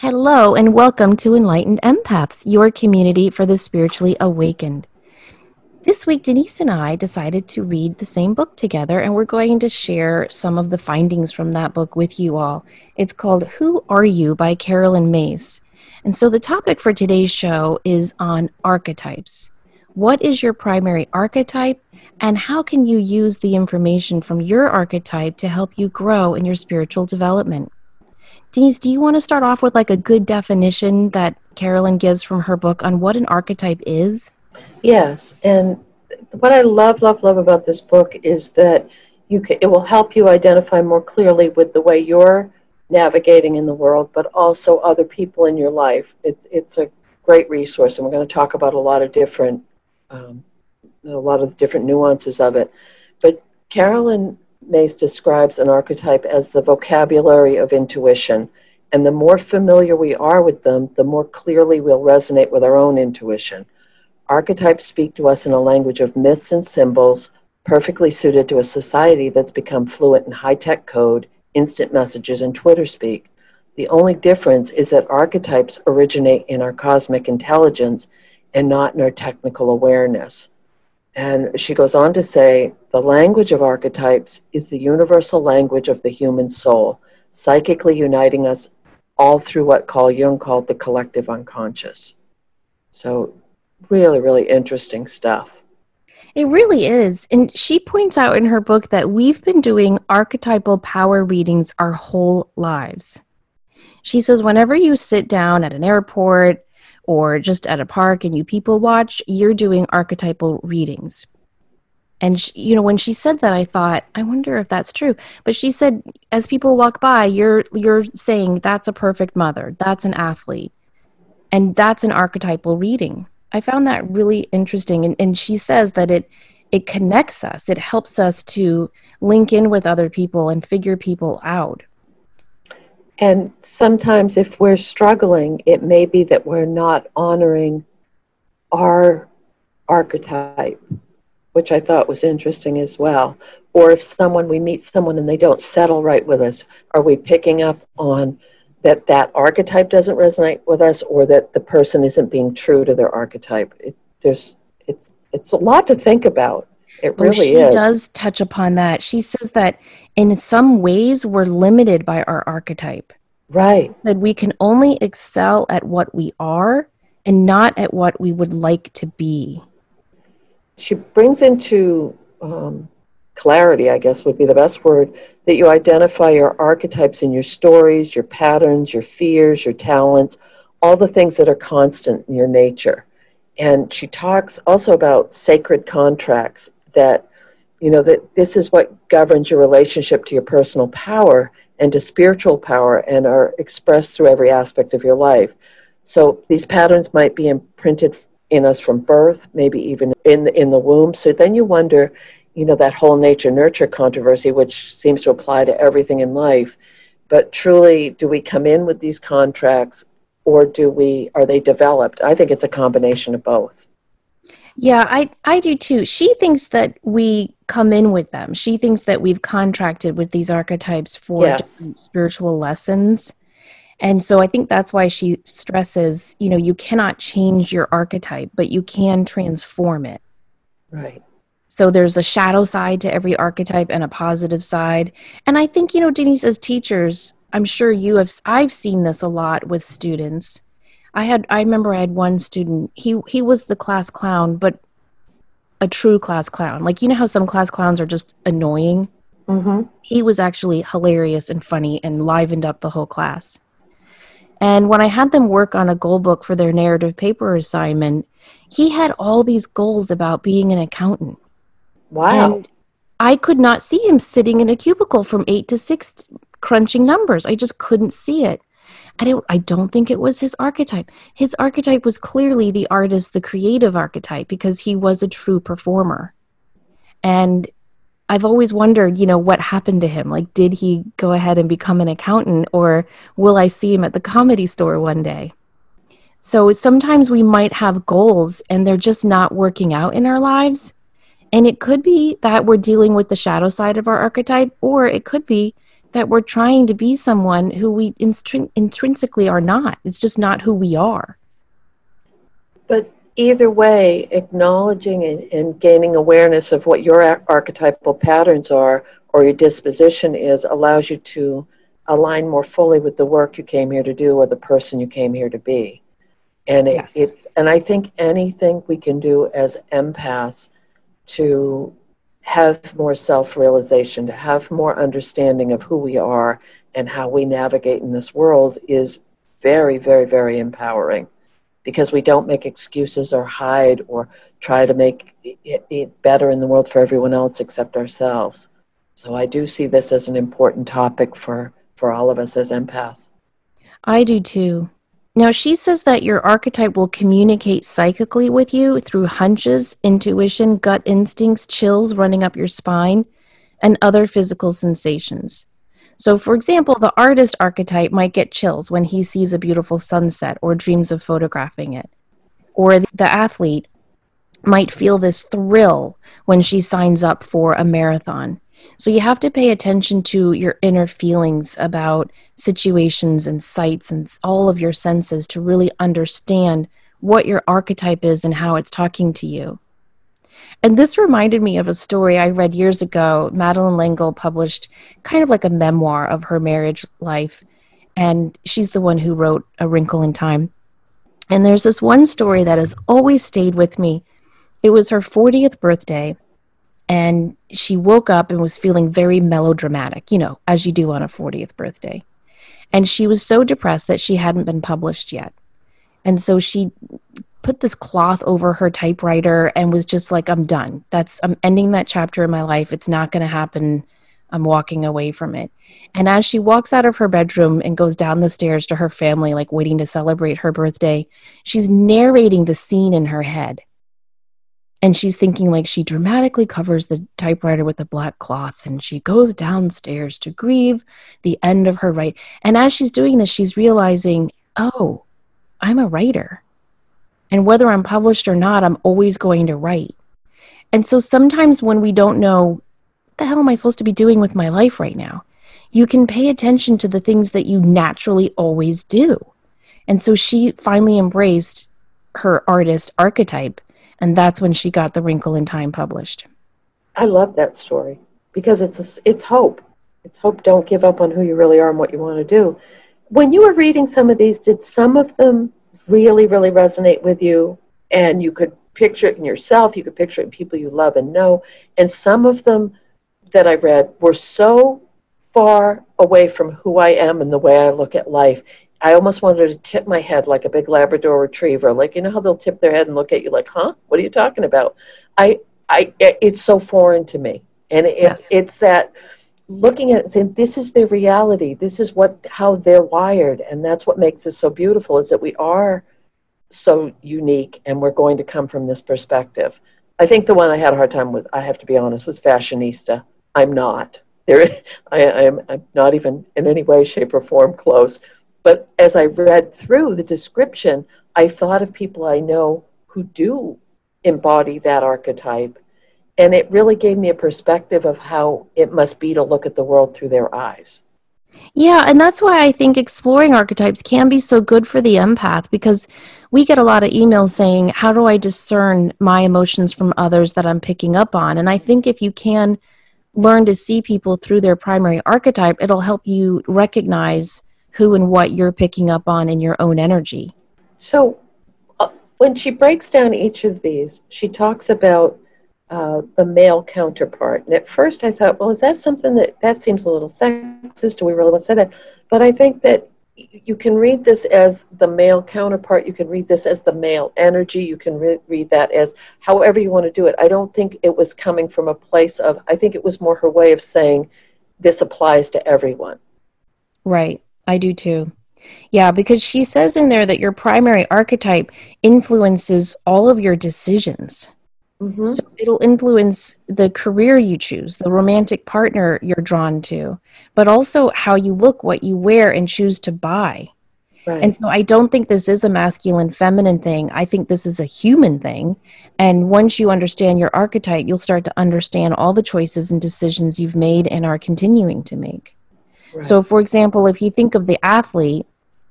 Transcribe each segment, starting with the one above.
Hello, and welcome to Enlightened Empaths, your community for the spiritually awakened. This week, Denise and I decided to read the same book together, and we're going to share some of the findings from that book with you all. It's called Who Are You by Carolyn Myss. And so, the topic for today's show is on archetypes. What is your primary archetype, and how can you use the information from your archetype to help you grow in your spiritual development? Denise, do you want to start off with like a good definition that Carolyn gives from her book on what an archetype is? Yes, and what I love, love, love about this book is that you can, it will help you identify more clearly with the way you're navigating in the world, but also other people in your life. It, it's a great resource, and we're going to talk about a lot of different, um, a lot of different nuances of it. But Caroline Myss describes an archetype as the vocabulary of intuition. And the more familiar we are with them, the more clearly we'll resonate with our own intuition. Archetypes speak to us in a language of myths and symbols, perfectly suited to a society that's become fluent in high tech code, instant messages, and Twitter speak. The only difference is that archetypes originate in our cosmic intelligence and not in our technical awareness. And she goes on to say the language of archetypes is the universal language of the human soul, psychically uniting us all through what Carl Jung called the collective unconscious. So, really, really interesting stuff. It really is. And she points out in her book that we've been doing archetypal power readings our whole lives. She says, whenever you sit down at an airport or just at a park and you people watch, you're doing archetypal readings. And she, you know, when she said that, I thought, I wonder if that's true. But she said, as people walk by, you're you're saying that's a perfect mother, that's an athlete, and that's an archetypal reading. I found that really interesting, and, and she says that it it connects us, it helps us to link in with other people and figure people out. And sometimes, if we're struggling, it may be that we're not honoring our archetype, which I thought was interesting as well. Or if someone, we meet someone and they don't settle right with us, are we picking up on that that archetype doesn't resonate with us or that the person isn't being true to their archetype? It, there's, it's, it's a lot to think about. It oh, really she is. does touch upon that. She says that in some ways we're limited by our archetype. Right. That we can only excel at what we are and not at what we would like to be. She brings into um, clarity, I guess would be the best word, that you identify your archetypes in your stories, your patterns, your fears, your talents, all the things that are constant in your nature. And she talks also about sacred contracts that you know that this is what governs your relationship to your personal power and to spiritual power and are expressed through every aspect of your life. So these patterns might be imprinted in us from birth maybe even in the, in the womb. So then you wonder you know that whole nature nurture controversy which seems to apply to everything in life. But truly do we come in with these contracts or do we are they developed? I think it's a combination of both yeah, I, I do too. She thinks that we come in with them. She thinks that we've contracted with these archetypes for yes. spiritual lessons. And so I think that's why she stresses, you know, you cannot change your archetype, but you can transform it. Right. So there's a shadow side to every archetype and a positive side. And I think, you know, Denise, as teachers, I'm sure you have, I've seen this a lot with students I had I remember I had one student. He he was the class clown, but a true class clown. Like you know how some class clowns are just annoying. Mm-hmm. He was actually hilarious and funny and livened up the whole class. And when I had them work on a goal book for their narrative paper assignment, he had all these goals about being an accountant. Wow. And I could not see him sitting in a cubicle from eight to six crunching numbers. I just couldn't see it. I don't, I don't think it was his archetype. His archetype was clearly the artist, the creative archetype, because he was a true performer. And I've always wondered, you know, what happened to him? Like, did he go ahead and become an accountant, or will I see him at the comedy store one day? So sometimes we might have goals and they're just not working out in our lives. And it could be that we're dealing with the shadow side of our archetype, or it could be that we're trying to be someone who we intrinsically are not. It's just not who we are. But either way, acknowledging and, and gaining awareness of what your ar- archetypal patterns are or your disposition is allows you to align more fully with the work you came here to do or the person you came here to be. And it, yes. it's and I think anything we can do as empaths to have more self-realization, to have more understanding of who we are and how we navigate in this world is very, very, very empowering because we don't make excuses or hide or try to make it, it better in the world for everyone else except ourselves. So I do see this as an important topic for, for all of us as empaths. I do too. Now, she says that your archetype will communicate psychically with you through hunches, intuition, gut instincts, chills running up your spine, and other physical sensations. So, for example, the artist archetype might get chills when he sees a beautiful sunset or dreams of photographing it. Or the athlete might feel this thrill when she signs up for a marathon. So you have to pay attention to your inner feelings about situations and sights and all of your senses to really understand what your archetype is and how it's talking to you. And this reminded me of a story I read years ago. Madeleine L'Engle published kind of like a memoir of her marriage life. And she's the one who wrote A Wrinkle in Time. And there's this one story that has always stayed with me. It was her 40th birthday and she woke up and was feeling very melodramatic, you know, as you do on a 40th birthday. And she was so depressed that she hadn't been published yet. And so she put this cloth over her typewriter and was just like, I'm done. That's, I'm ending that chapter in my life. It's not going to happen. I'm walking away from it. And as she walks out of her bedroom and goes down the stairs to her family, like waiting to celebrate her birthday, she's narrating the scene in her head and she's thinking like she dramatically covers the typewriter with a black cloth and she goes downstairs to grieve the end of her right and as she's doing this she's realizing oh i'm a writer. And whether i'm published or not i'm always going to write. And so sometimes when we don't know the hell am i supposed to be doing with my life right now? you can pay attention to the things that you naturally always do. And so she finally embraced her artist archetype and that's when she got the wrinkle in time published. I love that story because it's a, it's hope. It's hope. Don't give up on who you really are and what you want to do. When you were reading some of these did some of them really really resonate with you? And you could picture it in yourself. You could picture it in people you love and know. And some of them that i read were so far away from who i am and the way i look at life I almost wanted to tip my head like a big Labrador retriever. Like, you know how they'll tip their head and look at you like, huh? What are you talking about? I, I, it's so foreign to me. And it, yes. it's that looking at saying, this is their reality. This is what, how they're wired. And that's what makes it so beautiful is that we are so unique and we're going to come from this perspective. I think the one I had a hard time with, I have to be honest, was fashionista. I'm not. There, I, am I'm not even in any way, shape, or form close but as I read through the description, I thought of people I know who do embody that archetype. And it really gave me a perspective of how it must be to look at the world through their eyes. Yeah, and that's why I think exploring archetypes can be so good for the empath because we get a lot of emails saying, How do I discern my emotions from others that I'm picking up on? And I think if you can learn to see people through their primary archetype, it'll help you recognize who and what you're picking up on in your own energy. So, uh, when she breaks down each of these, she talks about uh, the male counterpart. And at first, I thought, well, is that something that that seems a little sexist? Do we really want to say that? But I think that you can read this as the male counterpart. You can read this as the male energy. You can re- read that as however you want to do it. I don't think it was coming from a place of, I think it was more her way of saying this applies to everyone. Right. I do too. Yeah, because she says in there that your primary archetype influences all of your decisions. Mm-hmm. So it'll influence the career you choose, the romantic partner you're drawn to, but also how you look, what you wear, and choose to buy. Right. And so I don't think this is a masculine feminine thing. I think this is a human thing. And once you understand your archetype, you'll start to understand all the choices and decisions you've made and are continuing to make. Right. So, for example, if you think of the athlete,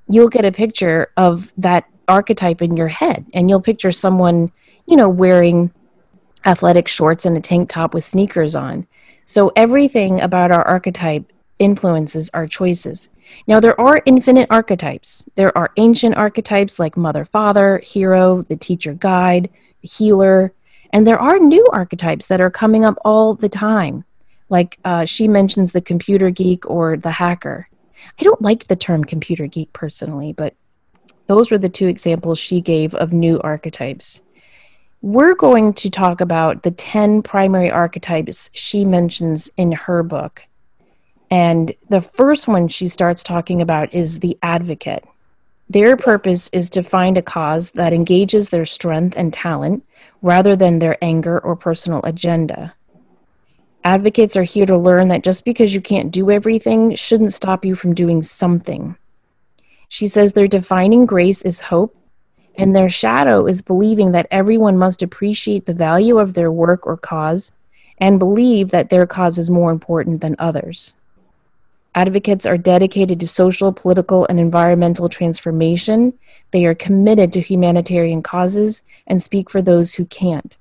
you'll get a picture of that archetype in your head, and you'll picture someone, you know, wearing athletic shorts and a tank top with sneakers on. So, everything about our archetype influences our choices. Now, there are infinite archetypes. There are ancient archetypes like mother, father, hero, the teacher, guide, the healer, and there are new archetypes that are coming up all the time. Like uh, she mentions the computer geek or the hacker. I don't like the term computer geek personally, but those were the two examples she gave of new archetypes. We're going to talk about the 10 primary archetypes she mentions in her book. And the first one she starts talking about is the advocate. Their purpose is to find a cause that engages their strength and talent rather than their anger or personal agenda. Advocates are here to learn that just because you can't do everything shouldn't stop you from doing something. She says their defining grace is hope, and their shadow is believing that everyone must appreciate the value of their work or cause and believe that their cause is more important than others. Advocates are dedicated to social, political, and environmental transformation. They are committed to humanitarian causes and speak for those who can't.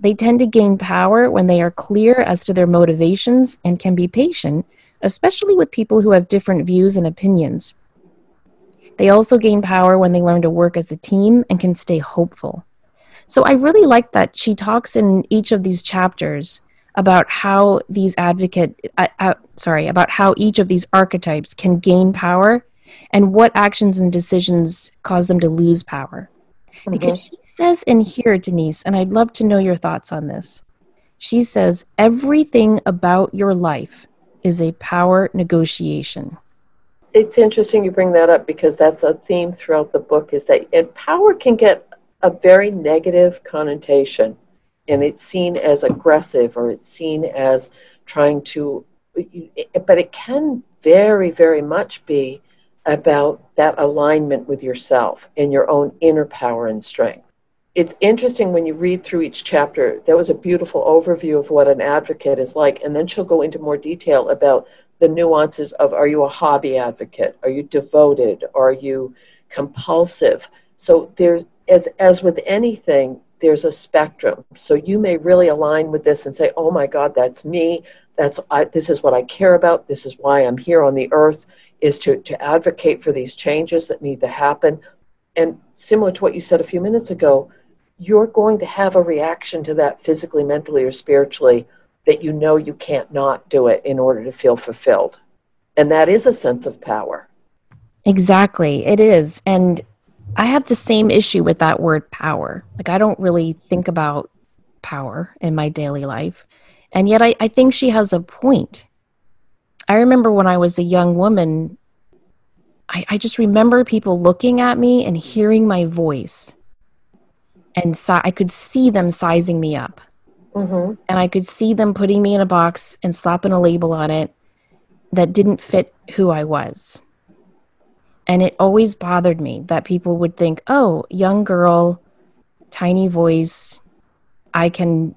They tend to gain power when they are clear as to their motivations and can be patient, especially with people who have different views and opinions. They also gain power when they learn to work as a team and can stay hopeful. So I really like that she talks in each of these chapters about how these advocate uh, uh, sorry about how each of these archetypes can gain power and what actions and decisions cause them to lose power mm-hmm. because she says in here denise and i'd love to know your thoughts on this she says everything about your life is a power negotiation it's interesting you bring that up because that's a theme throughout the book is that and power can get a very negative connotation and it's seen as aggressive or it's seen as trying to but it can very very much be about that alignment with yourself and your own inner power and strength it's interesting when you read through each chapter there was a beautiful overview of what an advocate is like and then she'll go into more detail about the nuances of are you a hobby advocate are you devoted are you compulsive so there's as as with anything there's a spectrum. So you may really align with this and say, "Oh my God, that's me. That's I, this is what I care about. This is why I'm here on the earth is to to advocate for these changes that need to happen." And similar to what you said a few minutes ago, you're going to have a reaction to that physically, mentally, or spiritually that you know you can't not do it in order to feel fulfilled. And that is a sense of power. Exactly, it is. And I have the same issue with that word power. Like, I don't really think about power in my daily life. And yet, I, I think she has a point. I remember when I was a young woman, I, I just remember people looking at me and hearing my voice. And si- I could see them sizing me up. Mm-hmm. And I could see them putting me in a box and slapping a label on it that didn't fit who I was. And it always bothered me that people would think, oh, young girl, tiny voice, I can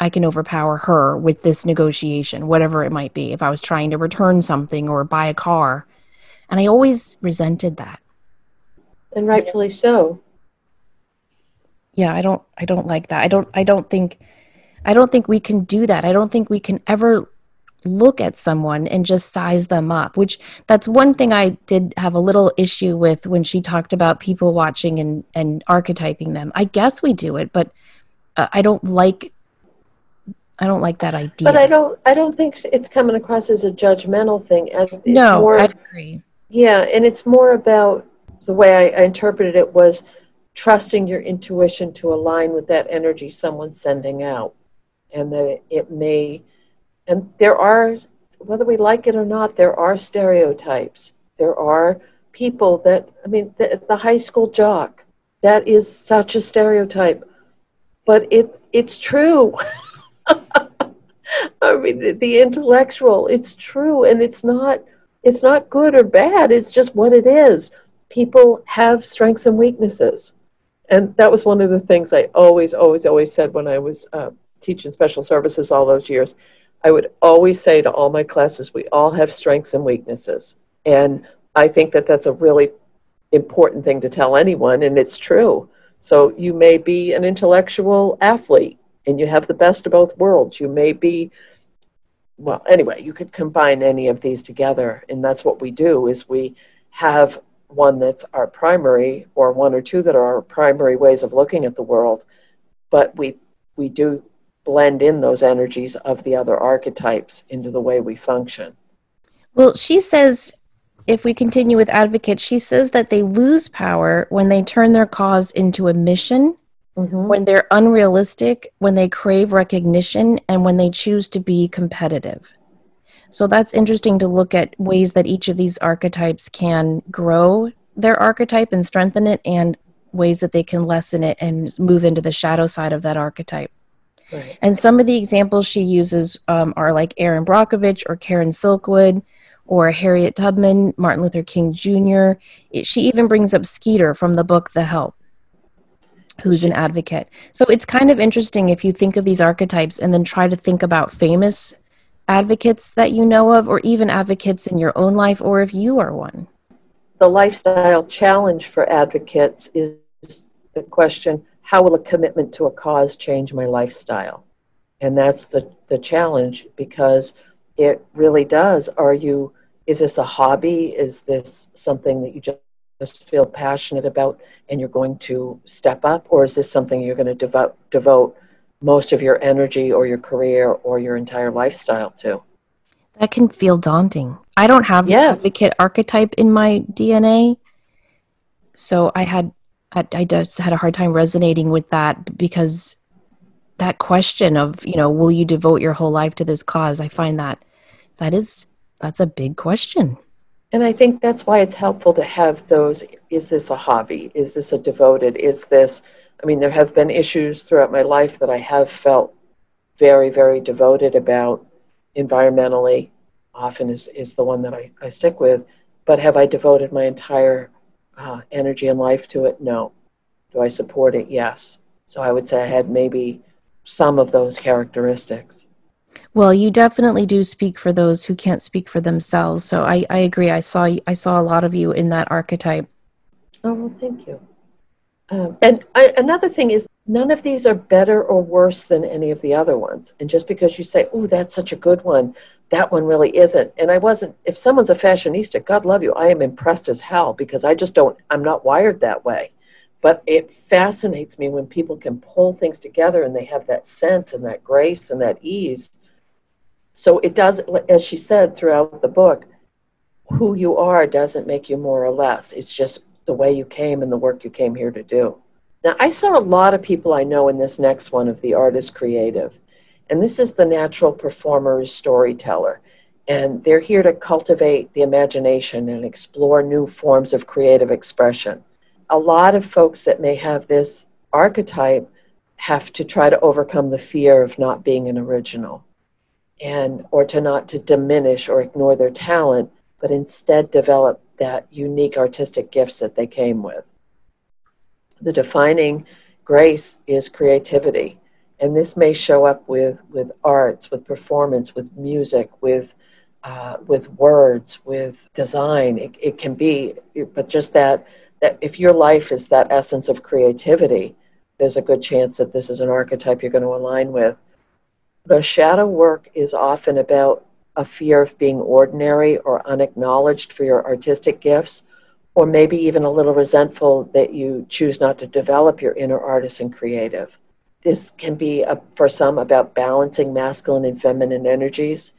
I can overpower her with this negotiation, whatever it might be, if I was trying to return something or buy a car. And I always resented that. And rightfully so. Yeah, I don't I don't like that. I don't I don't think I don't think we can do that. I don't think we can ever look at someone and just size them up which that's one thing i did have a little issue with when she talked about people watching and and archetyping them i guess we do it but uh, i don't like i don't like that idea but i don't i don't think it's coming across as a judgmental thing no more, i agree yeah and it's more about the way I, I interpreted it was trusting your intuition to align with that energy someone's sending out and that it, it may and there are, whether we like it or not, there are stereotypes. There are people that, I mean, the, the high school jock, that is such a stereotype, but it's, it's true. I mean, the, the intellectual, it's true, and it's not, it's not good or bad. It's just what it is. People have strengths and weaknesses. And that was one of the things I always, always, always said when I was uh, teaching special services all those years. I would always say to all my classes, we all have strengths and weaknesses. And I think that that's a really important thing to tell anyone, and it's true. So you may be an intellectual athlete and you have the best of both worlds. You may be well, anyway, you could combine any of these together, and that's what we do is we have one that's our primary or one or two that are our primary ways of looking at the world, but we we do blend in those energies of the other archetypes into the way we function. Well, she says, if we continue with advocates, she says that they lose power when they turn their cause into a mission, mm-hmm. when they're unrealistic, when they crave recognition, and when they choose to be competitive. So that's interesting to look at ways that each of these archetypes can grow their archetype and strengthen it, and ways that they can lessen it and move into the shadow side of that archetype. Right. And some of the examples she uses um, are like Erin Brockovich or Karen Silkwood or Harriet Tubman, Martin Luther King Jr. It, she even brings up Skeeter from the book The Help, who's an advocate. So it's kind of interesting if you think of these archetypes and then try to think about famous advocates that you know of, or even advocates in your own life, or if you are one. The lifestyle challenge for advocates is the question how will a commitment to a cause change my lifestyle? And that's the, the challenge because it really does. Are you, is this a hobby? Is this something that you just, just feel passionate about and you're going to step up? Or is this something you're going to devote, devote most of your energy or your career or your entire lifestyle to? That can feel daunting. I don't have yes. the advocate archetype in my DNA. So I had I, I just had a hard time resonating with that because that question of you know will you devote your whole life to this cause i find that that is that's a big question and i think that's why it's helpful to have those is this a hobby is this a devoted is this i mean there have been issues throughout my life that i have felt very very devoted about environmentally often is, is the one that I, I stick with but have i devoted my entire uh, energy and life to it? No. Do I support it? Yes. So I would say I had maybe some of those characteristics. Well, you definitely do speak for those who can't speak for themselves. So I, I agree. I saw I saw a lot of you in that archetype. Oh well, thank you. Um, and I, another thing is, none of these are better or worse than any of the other ones. And just because you say, "Oh, that's such a good one," that one really isn't. And I wasn't. If someone's a fashionista, God love you, I am impressed as hell because I just don't. I'm not wired that way. But it fascinates me when people can pull things together and they have that sense and that grace and that ease. So it does, as she said throughout the book, who you are doesn't make you more or less. It's just the way you came and the work you came here to do. Now, I saw a lot of people I know in this next one of the artist creative, and this is the natural performer storyteller. And they're here to cultivate the imagination and explore new forms of creative expression. A lot of folks that may have this archetype have to try to overcome the fear of not being an original and or to not to diminish or ignore their talent but instead develop that unique artistic gifts that they came with. The defining grace is creativity. And this may show up with, with arts, with performance, with music, with, uh, with words, with design. It, it can be, but just that, that if your life is that essence of creativity, there's a good chance that this is an archetype you're going to align with. The shadow work is often about a fear of being ordinary or unacknowledged for your artistic gifts, or maybe even a little resentful that you choose not to develop your inner artist and creative. This can be, a, for some, about balancing masculine and feminine energies.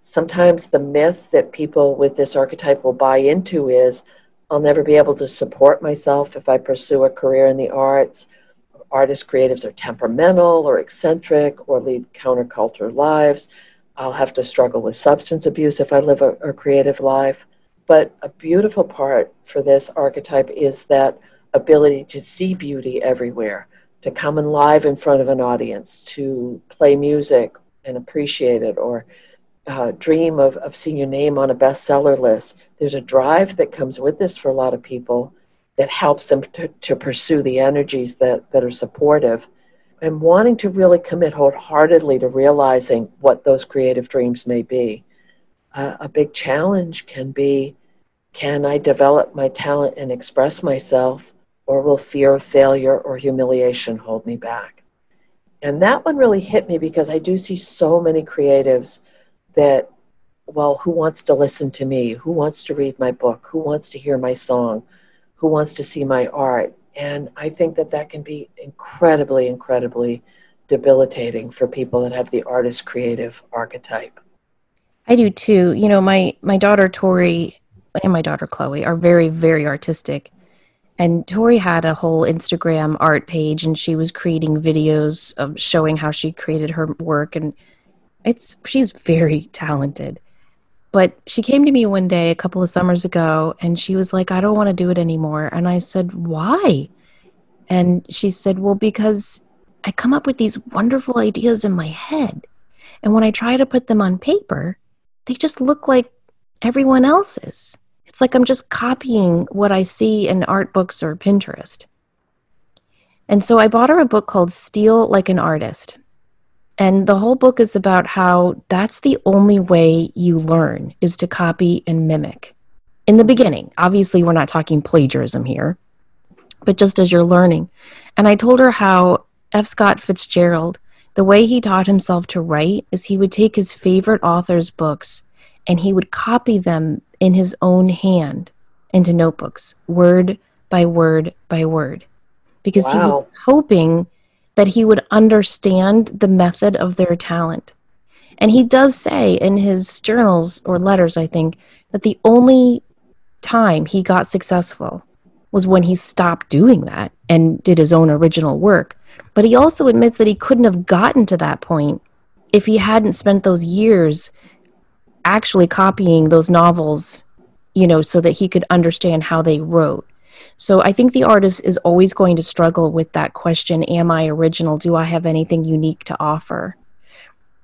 Sometimes the myth that people with this archetype will buy into is I'll never be able to support myself if I pursue a career in the arts. Artist creatives are temperamental or eccentric or lead counterculture lives I'll have to struggle with substance abuse if I live a, a creative life. But a beautiful part for this archetype is that ability to see beauty everywhere, to come and live in front of an audience, to play music and appreciate it, or uh, dream of, of seeing your name on a bestseller list. There's a drive that comes with this for a lot of people that helps them to, to pursue the energies that, that are supportive. and wanting to really commit wholeheartedly to realizing what those creative dreams may be. Uh, a big challenge can be can I develop my talent and express myself, or will fear of failure or humiliation hold me back? And that one really hit me because I do see so many creatives that, well, who wants to listen to me? Who wants to read my book? Who wants to hear my song? Who wants to see my art? And I think that that can be incredibly, incredibly debilitating for people that have the artist creative archetype. I do too. You know, my my daughter Tori and my daughter Chloe are very, very artistic. And Tori had a whole Instagram art page and she was creating videos of showing how she created her work and it's she's very talented. But she came to me one day a couple of summers ago and she was like, I don't want to do it anymore. And I said, Why? And she said, Well, because I come up with these wonderful ideas in my head. And when I try to put them on paper, they just look like everyone else's. It's like I'm just copying what I see in art books or Pinterest. And so I bought her a book called Steal Like an Artist. And the whole book is about how that's the only way you learn is to copy and mimic. In the beginning, obviously, we're not talking plagiarism here, but just as you're learning. And I told her how F. Scott Fitzgerald, the way he taught himself to write is he would take his favorite author's books and he would copy them in his own hand into notebooks, word by word by word, because wow. he was hoping that he would understand the method of their talent. And he does say in his journals or letters, I think, that the only time he got successful was when he stopped doing that and did his own original work. But he also admits that he couldn't have gotten to that point if he hadn't spent those years actually copying those novels, you know, so that he could understand how they wrote. So I think the artist is always going to struggle with that question Am I original? Do I have anything unique to offer?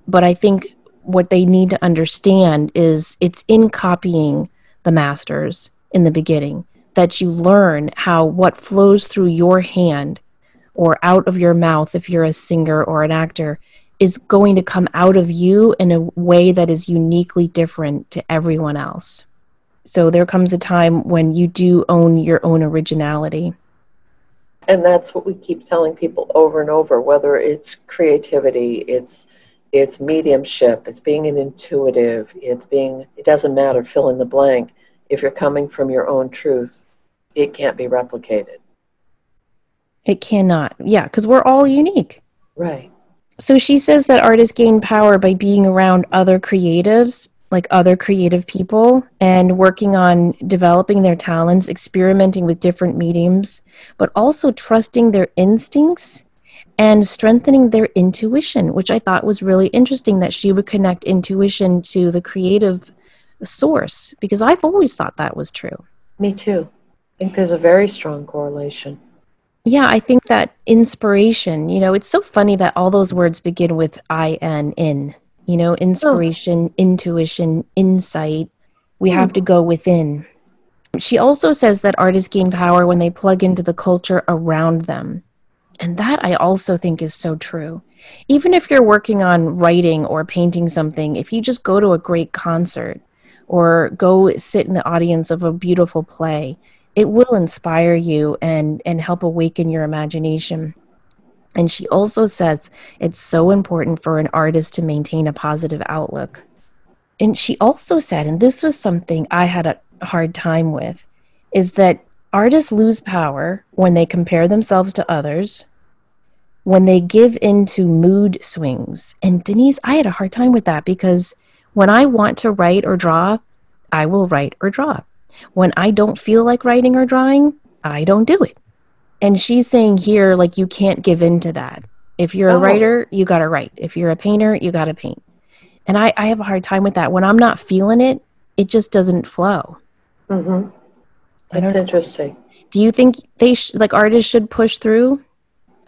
But I think what they need to understand is it's in copying the masters in the beginning that you learn how what flows through your hand or out of your mouth if you're a singer or an actor is going to come out of you in a way that is uniquely different to everyone else. So there comes a time when you do own your own originality. And that's what we keep telling people over and over, whether it's creativity, it's it's mediumship, it's being an intuitive, it's being it doesn't matter, fill in the blank. If you're coming from your own truth, it can't be replicated. It cannot. Yeah, because we're all unique. Right. So she says that artists gain power by being around other creatives, like other creative people, and working on developing their talents, experimenting with different mediums, but also trusting their instincts and strengthening their intuition, which I thought was really interesting that she would connect intuition to the creative source, because I've always thought that was true. Me too. I think there's a very strong correlation. Yeah, I think that inspiration, you know, it's so funny that all those words begin with I N in, you know, inspiration, oh. intuition, insight. We mm. have to go within. She also says that artists gain power when they plug into the culture around them. And that I also think is so true. Even if you're working on writing or painting something, if you just go to a great concert or go sit in the audience of a beautiful play, it will inspire you and and help awaken your imagination and she also says it's so important for an artist to maintain a positive outlook. And she also said and this was something i had a hard time with is that artists lose power when they compare themselves to others when they give in to mood swings. And denise i had a hard time with that because when i want to write or draw i will write or draw. When I don't feel like writing or drawing, I don't do it. And she's saying here, like, you can't give in to that. If you're a oh. writer, you got to write. If you're a painter, you got to paint. And I, I have a hard time with that. When I'm not feeling it, it just doesn't flow. Mm-hmm. That's interesting. Do you think they sh- like artists should push through?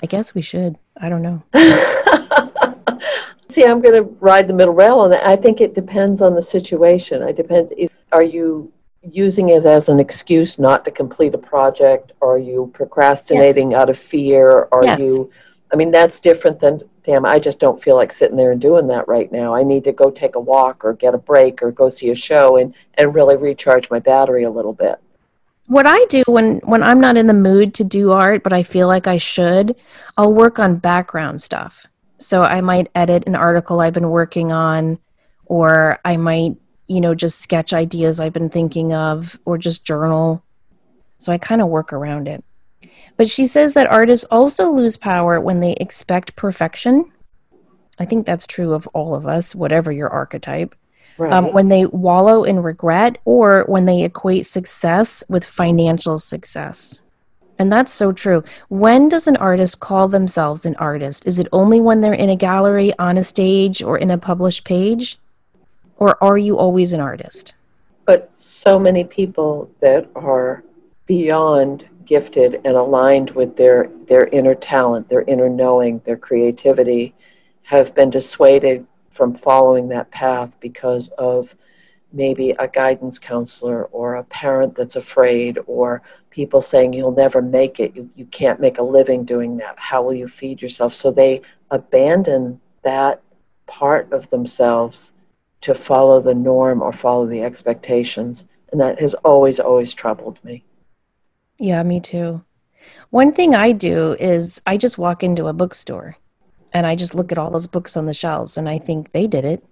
I guess we should. I don't know. See, I'm going to ride the middle rail on that. I think it depends on the situation. It depends. If, are you using it as an excuse not to complete a project? Are you procrastinating yes. out of fear? Are yes. you I mean, that's different than, damn, I just don't feel like sitting there and doing that right now. I need to go take a walk or get a break or go see a show and, and really recharge my battery a little bit. What I do when, when I'm not in the mood to do art, but I feel like I should, I'll work on background stuff. So I might edit an article I've been working on, or I might, you know, just sketch ideas I've been thinking of, or just journal. So I kind of work around it. But she says that artists also lose power when they expect perfection. I think that's true of all of us, whatever your archetype. Um, right. Um, when they wallow in regret or when they equate success with financial success. And that's so true. When does an artist call themselves an artist? Is it only when they're in a gallery, on a stage, or in a published page? Or are you always an artist? But so many people that are beyond gifted and aligned with their, their inner talent, their inner knowing, their creativity, have been dissuaded from following that path because of maybe a guidance counselor or a parent that's afraid or people saying you'll never make it. You, you can't make a living doing that. How will you feed yourself? So they abandon that part of themselves to follow the norm or follow the expectations and that has always always troubled me yeah, me too. One thing I do is I just walk into a bookstore and I just look at all those books on the shelves and I think they did it.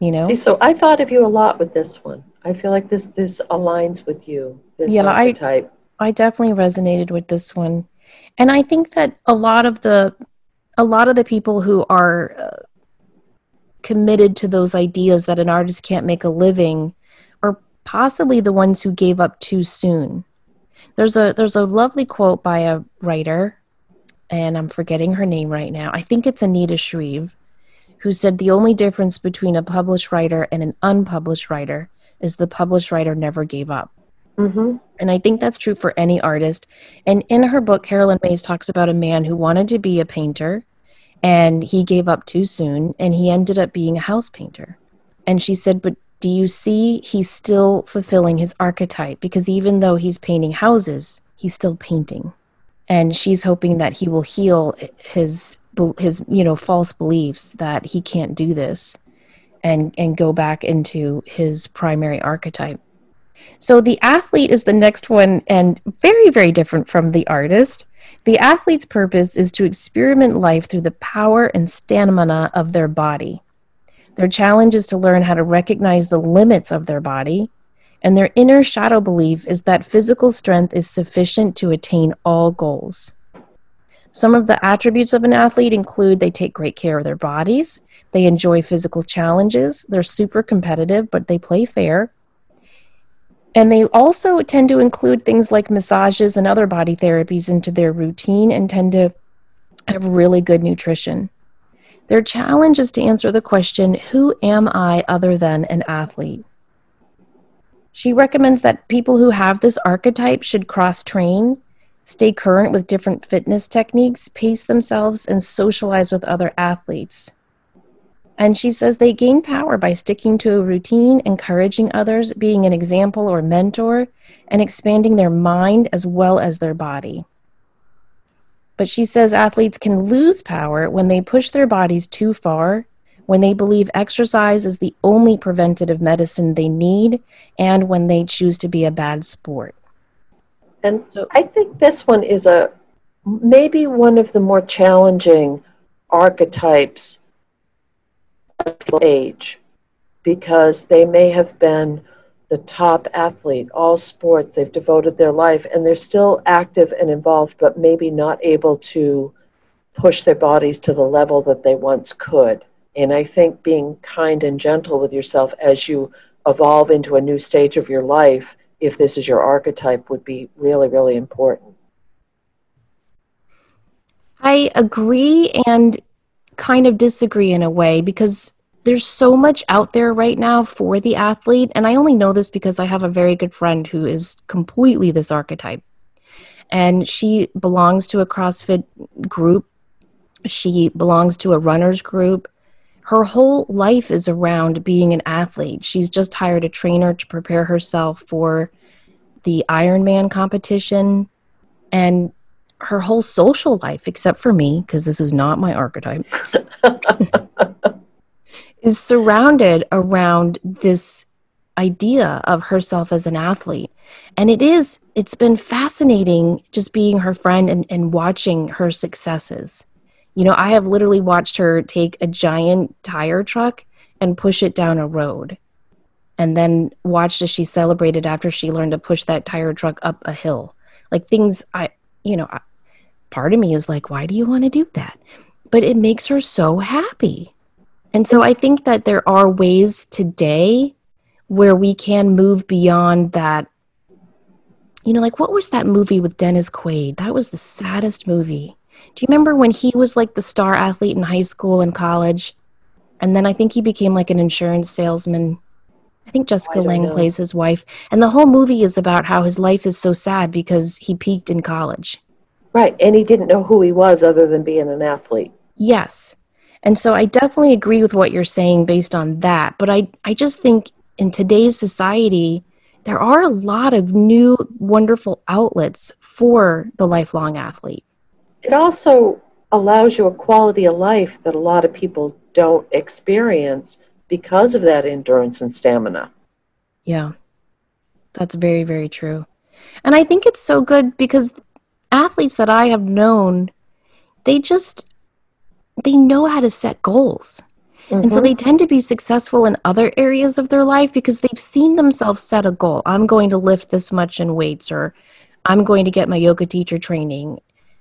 You know? See, so I thought of you a lot with this one. I feel like this this aligns with you. This yeah, archetype. I I definitely resonated with this one. And I think that a lot of the a lot of the people who are uh, committed to those ideas that an artist can't make a living are possibly the ones who gave up too soon there's a there's a lovely quote by a writer, and I'm forgetting her name right now. I think it's Anita Shreve, who said the only difference between a published writer and an unpublished writer is the published writer never gave up. Mm-hmm. And I think that's true for any artist. And in her book, Carolyn Myss talks about a man who wanted to be a painter and he gave up too soon and he ended up being a house painter. And she said, But do you see he's still fulfilling his archetype? Because even though he's painting houses he's still painting. And she's hoping that he will heal his his you know false beliefs that he can't do this and and go back into his primary archetype. So the athlete is the next one and very very different from the artist the athlete's purpose is to experiment life through the power and stamina of their body their challenge is to learn how to recognize the limits of their body, and their inner shadow belief is that physical strength is sufficient to attain all goals. Some of the attributes of an athlete include they take great care of their bodies, they enjoy physical challenges, they're super competitive, but they play fair. And they also tend to include things like massages and other body therapies into their routine and tend to have really good nutrition. Their challenge is to answer the question Who am I other than an athlete? She recommends that people who have this archetype should cross train, stay current with different fitness techniques, pace themselves, and socialize with other athletes. And she says they gain power by sticking to a routine, encouraging others, being an example or mentor, and expanding their mind as well as their body. But she says athletes can lose power when they push their bodies too far, when they believe exercise is the only preventative medicine they need, and when they choose to be a bad sport. And so, I think this one is a maybe one of the more challenging archetypes age because they may have been the top athlete, all sports, they've devoted their life, and they're still active and involved, but maybe not able to push their bodies to the level that they once could. And I think being kind and gentle with yourself as you evolve into a new stage of your life, if this is your archetype, would be really, really important. I agree and kind of disagree in a way because there's so much out there right now for the athlete. And I only know this because I have a very good friend who is completely this archetype. And she belongs to a CrossFit group, she belongs to a runner's group. Her whole life is around being an athlete. She's just hired a trainer to prepare herself for the Ironman competition. And her whole social life, except for me, because this is not my archetype, is surrounded around this idea of herself as an athlete. And it is, it's been fascinating just being her friend and, and watching her successes. You know, I have literally watched her take a giant tire truck and push it down a road. And then watched as she celebrated after she learned to push that tire truck up a hill. Like things I, you know, part of me is like, why do you want to do that? But it makes her so happy. And so I think that there are ways today where we can move beyond that. You know, like what was that movie with Dennis Quaid? That was the saddest movie. Do you remember when he was like the star athlete in high school and college? And then I think he became like an insurance salesman. I think Jessica I Lange know. plays his wife. And the whole movie is about how his life is so sad because he peaked in college. Right. And he didn't know who he was other than being an athlete. Yes. And so I definitely agree with what you're saying based on that. But I, I just think in today's society, there are a lot of new wonderful outlets for the lifelong athlete. It also allows you a quality of life that a lot of people don't experience because of that endurance and stamina. Yeah, that's very, very true. And I think it's so good because athletes that I have known, they just they know how to set goals. Mm-hmm. And so mm-hmm. they tend to be successful in other areas of their life because they've seen themselves set a goal. I'm going to lift this much in weights, or I'm going to get my yoga teacher training,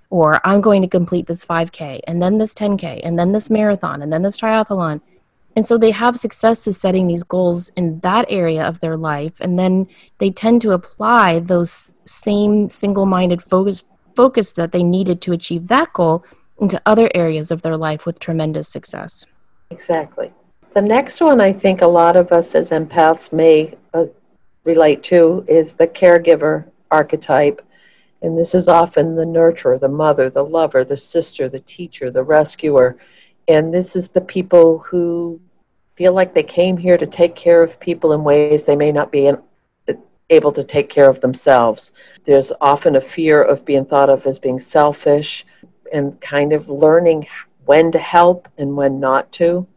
or I'm going to complete this 5K, and then this 10K, and then this marathon, and then this triathlon. And so they have success successes setting these goals in that area of their life. And then they tend to apply those same single minded focus, focus that they needed to achieve that goal into other areas of their life with tremendous success. Exactly. The next one I think a lot of us as empaths may uh, relate to is the caregiver archetype. And this is often the nurturer, the mother, the lover, the sister, the teacher, the rescuer. And this is the people who feel like they came here to take care of people in ways they may not be able to take care of themselves. There's often a fear of being thought of as being selfish and kind of learning when to help and when not to.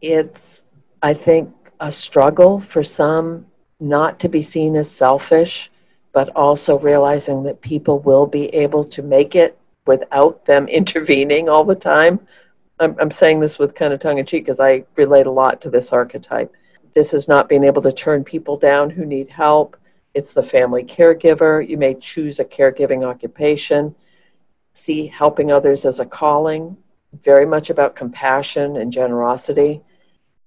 It's, I think, a struggle for some not to be seen as selfish, but also realizing that people will be able to make it without them intervening all the time. I'm, I'm saying this with kind of tongue in cheek because I relate a lot to this archetype. This is not being able to turn people down who need help. It's the family caregiver. You may choose a caregiving occupation, see helping others as a calling, very much about compassion and generosity.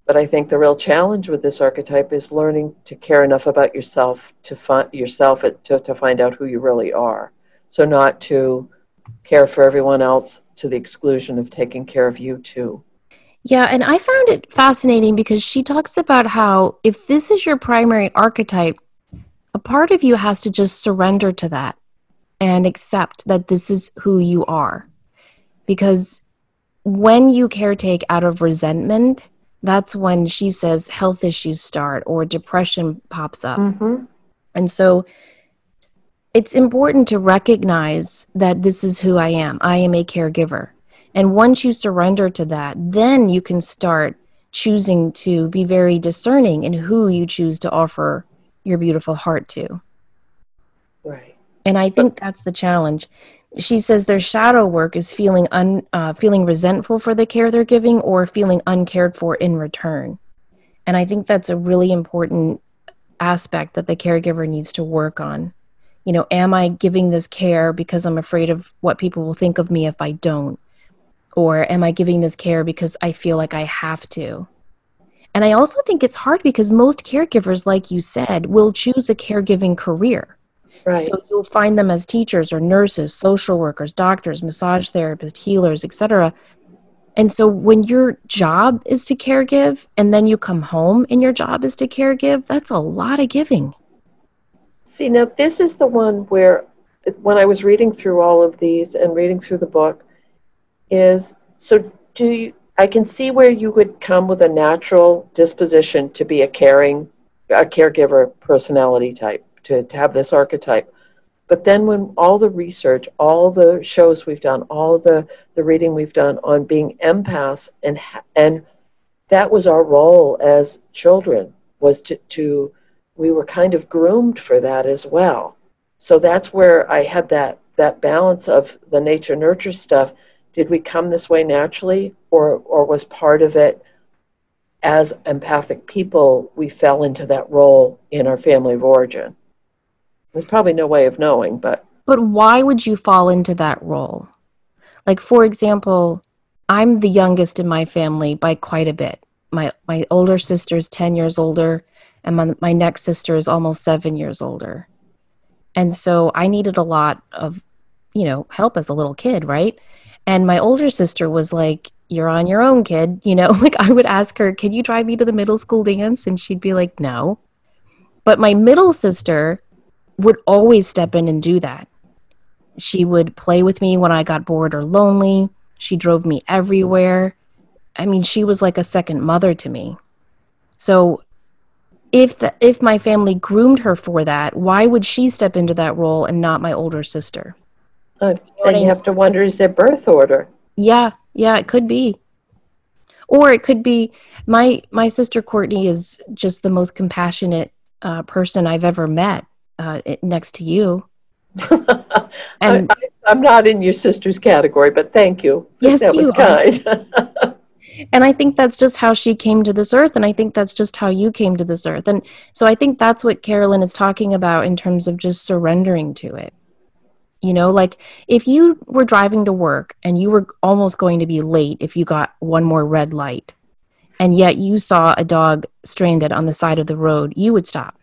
But I think the real challenge with this archetype is learning to care enough about yourself to find yourself to, to find out who you really are. So not to care for everyone else to the exclusion of taking care of you too. Yeah, and I found it fascinating because she talks about how if this is your primary archetype, a part of you has to just surrender to that and accept that this is who you are. Because when you caretake out of resentment, that's when she says health issues start or depression pops up. Mm-hmm. And so it's important to recognize that this is who I am. I am a caregiver. And once you surrender to that, then you can start choosing to be very discerning in who you choose to offer your beautiful heart to. Right. And I think that's the challenge she says their shadow work is feeling un, uh, feeling resentful for the care they're giving or feeling uncared for in return and i think that's a really important aspect that the caregiver needs to work on you know am i giving this care because i'm afraid of what people will think of me if i don't or am i giving this care because i feel like i have to and i also think it's hard because most caregivers like you said will choose a caregiving career Right. So you'll find them as teachers or nurses, social workers, doctors, massage therapists, healers, etc. And so when your job is to care give and then you come home and your job is to care give, that's a lot of giving. See, now this is the one where when I was reading through all of these and reading through the book is so do you I can see where you would come with a natural disposition to be a caring a caregiver personality type to, to have this archetype. But then when all the research, all the shows we've done, all the, the reading we've done on being empaths and and that was our role as children was to, to we were kind of groomed for that as well. So that's where I had that that balance of the nature nurture stuff. Did we come this way naturally or or was part of it as empathic people we fell into that role in our family of origin? There's probably no way of knowing, but But why would you fall into that role? Like for example, I'm the youngest in my family by quite a bit. My my older sister is 10 years older and my, my next sister is almost 7 years older. And so I needed a lot of, you know, help as a little kid, right? And my older sister was like, You're on your own, kid. You know, like I would ask her, Can you drive me to the middle school dance? And she'd be like, No. But my middle sister would always step in and do that. She would play with me when I got bored or lonely. She drove me everywhere. I mean, she was like a second mother to me. So if the, if my family groomed her for that, why would she step into that role and not my older sister? Uh, then you have to wonder is their birth order? Yeah, yeah, it could be. Or it could be my my sister Courtney is just the most compassionate uh, person I've ever met uh, next to you. and I, am not in your sister's category, but thank you. Yes, that was kind. and I think that's just how she came to this earth, and I think that's just how you came to this earth, and so I think that's what Carolyn is talking about in terms of just surrendering to it. You know, like if you were driving to work and you were almost going to be late if you got one more red light, and yet you saw a dog stranded on the side of the road, you would stop.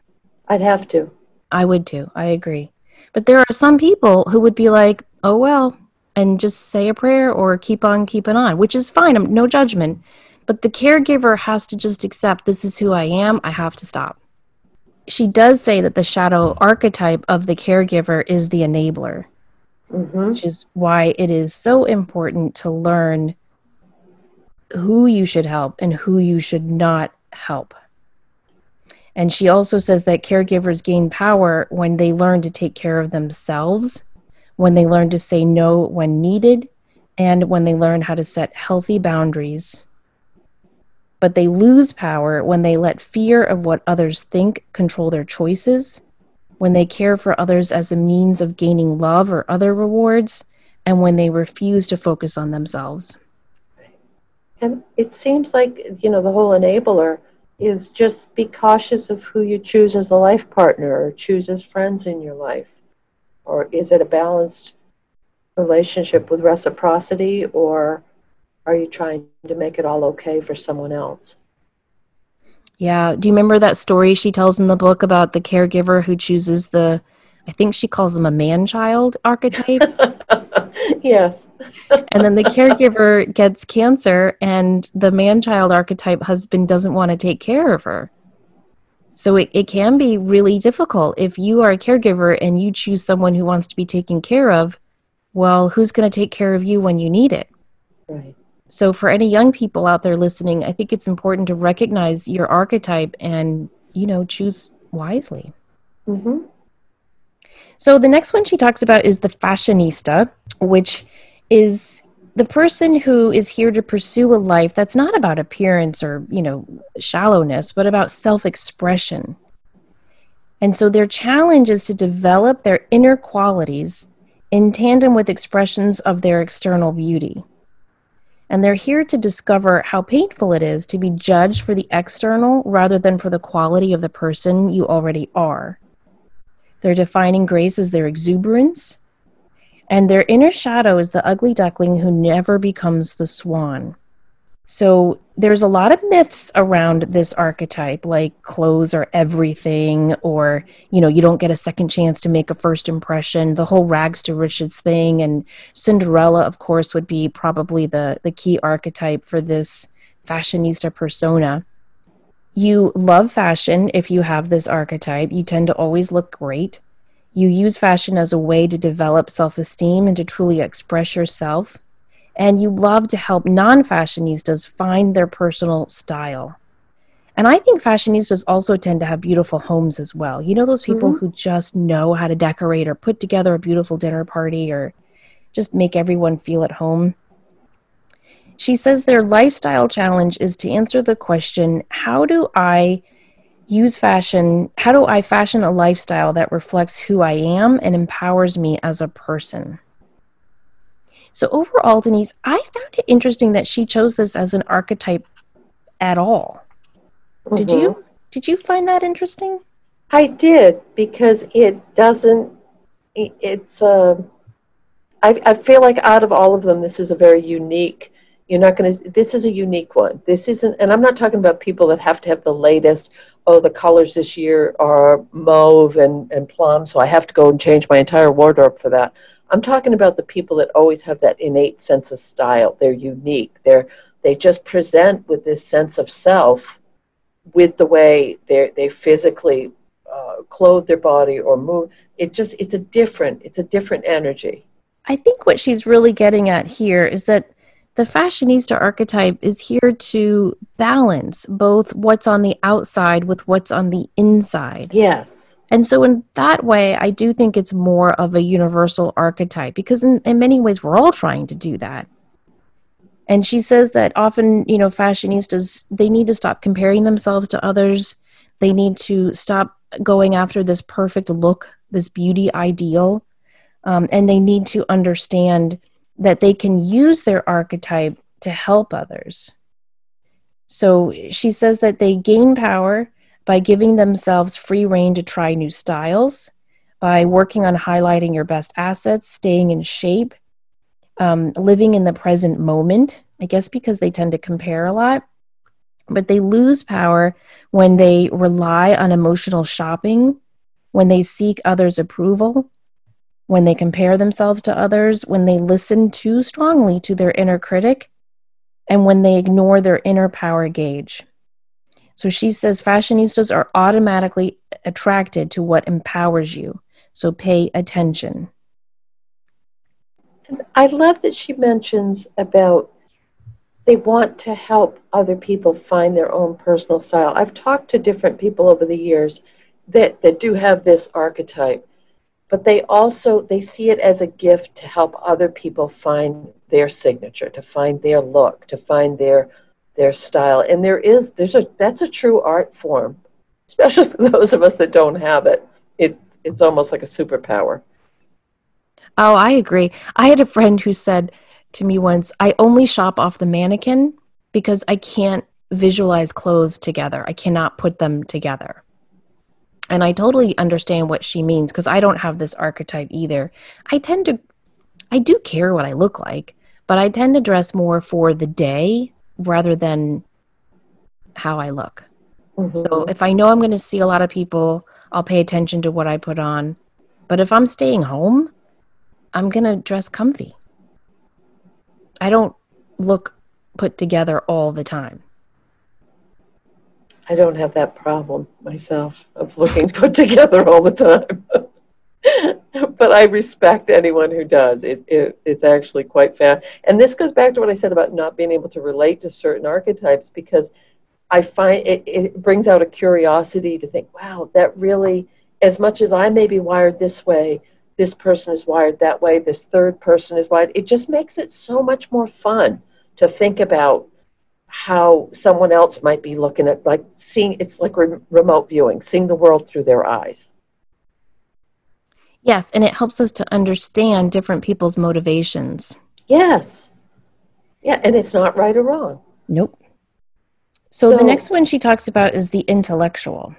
I'd have to. I would too. I agree. But there are some people who would be like, oh, well, and just say a prayer or keep on keeping on, which is fine. I'm, no judgment. But the caregiver has to just accept this is who I am. I have to stop. She does say that the shadow archetype of the caregiver is the enabler, mm-hmm. which is why it is so important to learn who you should help and who you should not help. And she also says that caregivers gain power when they learn to take care of themselves, when they learn to say no when needed, and when they learn how to set healthy boundaries. But they lose power when they let fear of what others think control their choices, when they care for others as a means of gaining love or other rewards, and when they refuse to focus on themselves. And it seems like, you know, the whole enabler is just be cautious of who you choose as a life partner or choose as friends in your life. Or is it a balanced relationship with reciprocity, or are you trying to make it all okay for someone else? Yeah. Do you remember that story she tells in the book about the caregiver who chooses the, I think she calls him a man child archetype? yes. and then the caregiver gets cancer, and the man child archetype husband doesn't want to take care of her. So it, it can be really difficult. If you are a caregiver and you choose someone who wants to be taken care of, well, who's going to take care of you when you need it? Right. So, for any young people out there listening, I think it's important to recognize your archetype and, you know, choose wisely. Mm-hmm. So the next one she talks about is the fashionista, which is the person who is here to pursue a life that's not about appearance or, you know, shallowness, but about self-expression. And so their challenge is to develop their inner qualities in tandem with expressions of their external beauty. And they're here to discover how painful it is to be judged for the external rather than for the quality of the person you already are. Their defining grace is their exuberance, and their inner shadow is the ugly duckling who never becomes the swan. So there's a lot of myths around this archetype, like clothes are everything, or you know, you don't get a second chance to make a first impression. The whole rags to riches thing, and Cinderella, of course, would be probably the the key archetype for this fashionista persona you love fashion if you have this archetype. You tend to always look great. You use fashion as a way to develop self esteem and to truly express yourself. And you love to help non fashionistas find their personal style. And I think fashionistas also tend to have beautiful homes as well. You know, those people mm-hmm. who just know how to decorate or put together a beautiful dinner party or just make everyone feel at home. She says their lifestyle challenge is to answer the question how do I use fashion? How do I fashion a lifestyle that reflects who I am and empowers me as a person? So, overall, Denise, I found it interesting that she chose this as an archetype at all. Mm-hmm. Did you? Mm-hmm. Did you find that interesting? I did because it doesn't. It's uh, I, I feel like out of all of them, this is a very unique. You're not going to. This is a unique one. This isn't, and I'm not talking about people that have to have the latest. Oh, the colors this year are mauve and and plum, so I have to go and change my entire wardrobe for that. I'm talking about the people that always have that innate sense of style. They're unique. They're they just present with this sense of self with the way they they physically uh, clothe their body or move. It just it's a different it's a different energy. I think what she's really getting at here is that the fashionista archetype is here to balance both what's on the outside with what's on the inside. Yes. And so, in that way, I do think it's more of a universal archetype because, in, in many ways, we're all trying to do that. And she says that often, you know, fashionistas, they need to stop comparing themselves to others. They need to stop going after this perfect look, this beauty ideal. Um, and they need to understand that they can use their archetype to help others. So she says that they gain power by giving themselves free reign to try new styles, by working on highlighting your best assets, staying in shape, um, living in the present moment, I guess because they tend to compare a lot. But they lose power when they rely on emotional shopping, when they seek others' approval, when they compare themselves to others, when they listen too strongly to their inner critic, and when they ignore their inner power gauge. So she says fashionistas are automatically attracted to what empowers you. So pay attention. I love that she mentions about they want to help other people find their own personal style. I've talked to different people over the years that, that do have this archetype, but they also they see it as a gift to help other people find their signature, to find their look, to find their their style. And there is there's a that's a true art form, especially for those of us that don't have it. It's it's almost like a superpower. Oh, I agree. I had a friend who said to me once, I only shop off the mannequin because I can't visualize clothes together. I cannot put them together. And I totally understand what she means because I don't have this archetype either. I tend to, I do care what I look like, but I tend to dress more for the day rather than how I look. Mm-hmm. So if I know I'm going to see a lot of people, I'll pay attention to what I put on. But if I'm staying home, I'm going to dress comfy. I don't look put together all the time. I don't have that problem myself of looking put together all the time. but I respect anyone who does. It, it, it's actually quite fast. And this goes back to what I said about not being able to relate to certain archetypes because I find it, it brings out a curiosity to think, wow, that really, as much as I may be wired this way, this person is wired that way, this third person is wired. It just makes it so much more fun to think about how someone else might be looking at, like seeing it's like re- remote viewing, seeing the world through their eyes. Yes, and it helps us to understand different people's motivations. Yes. Yeah, and it's not right or wrong. Nope. So, so the next one she talks about is the intellectual.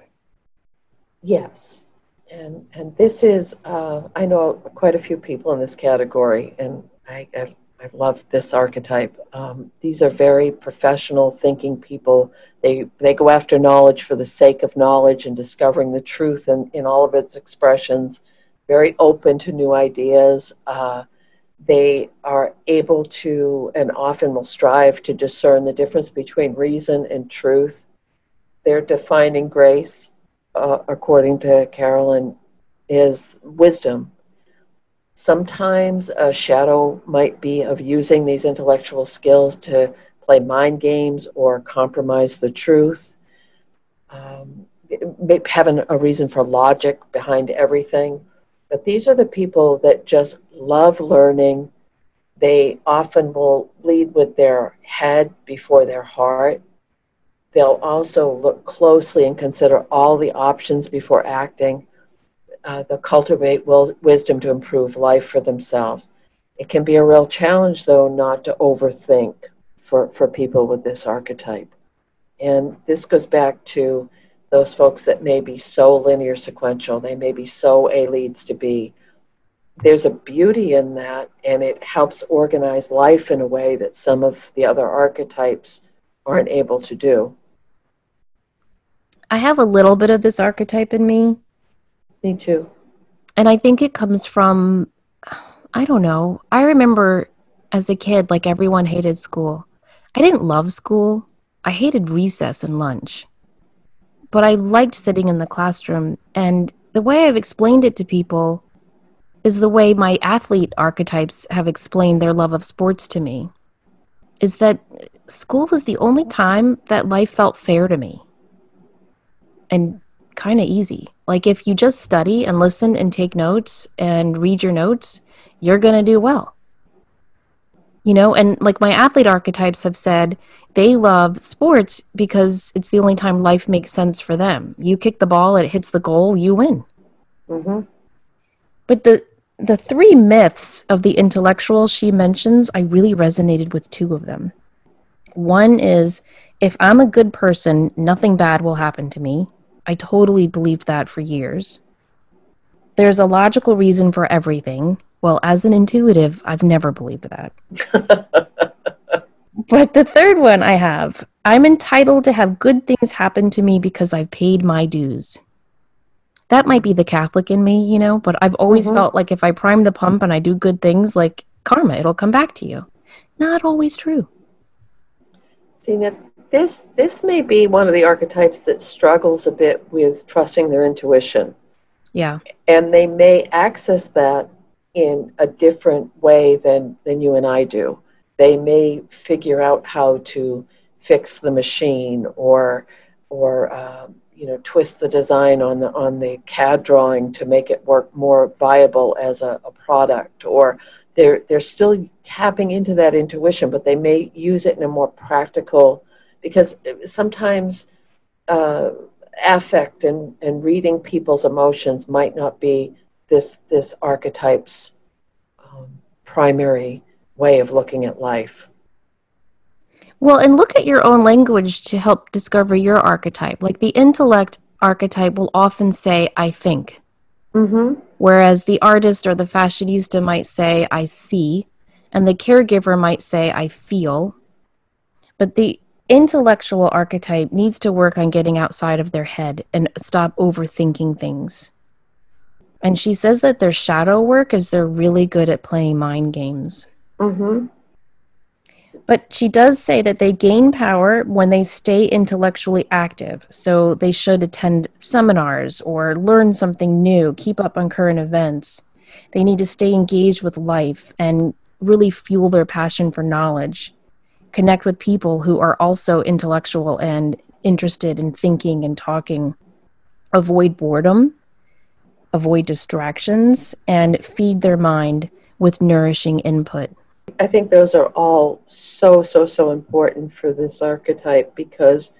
Yes and and this is uh, I know quite a few people in this category, and I I, I love this archetype. Um, these are very professional thinking people. They they go after knowledge for the sake of knowledge and discovering the truth in, in all of its expressions. Very open to new ideas. Uh, they are able to and often will strive to discern the difference between reason and truth. They're defining grace uh, according to Carolyn, is wisdom. Sometimes a shadow might be of using these intellectual skills to play mind games or compromise the truth. um, having a reason for logic behind everything. But these are the people that just love learning. They often will lead with their head before their heart. They'll also look closely and consider all the options before acting. Uh, they'll cultivate will, wisdom to improve life for themselves. It can be a real challenge, though, not to overthink for, for people with this archetype. And this goes back to those folks that may be so linear sequential, they may be so A leads to B. There's a beauty in that, and it helps organize life in a way that some of the other archetypes aren't able to do. I have a little bit of this archetype in me. Me too. And I think it comes from, I don't know. I remember as a kid, like everyone hated school. I didn't love school. I hated recess and lunch. But I liked sitting in the classroom. And the way I've explained it to people is the way my athlete archetypes have explained their love of sports to me is that school is the only time that life felt fair to me and kind of easy. Like if you just study and listen and take notes and read your notes, you're going to do well. You know, and like my athlete archetypes have said, they love sports because it's the only time life makes sense for them. You kick the ball, it hits the goal, you win. Mm-hmm. But the the three myths of the intellectual she mentions, I really resonated with two of them. One is if I'm a good person, nothing bad will happen to me. I totally believed that for years. There's a logical reason for everything. Well, as an intuitive, I've never believed that. but the third one I have I'm entitled to have good things happen to me because I've paid my dues. That might be the Catholic in me, you know, but I've always mm-hmm. felt like if I prime the pump and I do good things, like karma, it'll come back to you. Not always true. See, that this this may be one of the archetypes that struggles a bit with trusting their intuition. Yeah. And they may access that in a different way than than you and I do. They may figure out how to fix the machine or or um, you know twist the design on the on the CAD drawing to make it work more viable as a, a product or they're they're still tapping into that intuition but they may use it in a more practical because sometimes uh, affect and, and reading people's emotions might not be this this archetype's um, primary way of looking at life. Well, and look at your own language to help discover your archetype. Like the intellect archetype will often say, I think. Mm-hmm. Whereas the artist or the fashionista might say, I see. And the caregiver might say, I feel. But the intellectual archetype needs to work on getting outside of their head and stop overthinking things. And she says that their shadow work is they're really good at playing mind games. Mm-hmm. But she does say that they gain power when they stay intellectually active. So they should attend seminars or learn something new, keep up on current events. They need to stay engaged with life and really fuel their passion for knowledge. Connect with people who are also intellectual and interested in thinking and talking. Avoid boredom, avoid distractions, and feed their mind with nourishing input. I think those are all so, so, so important for this archetype because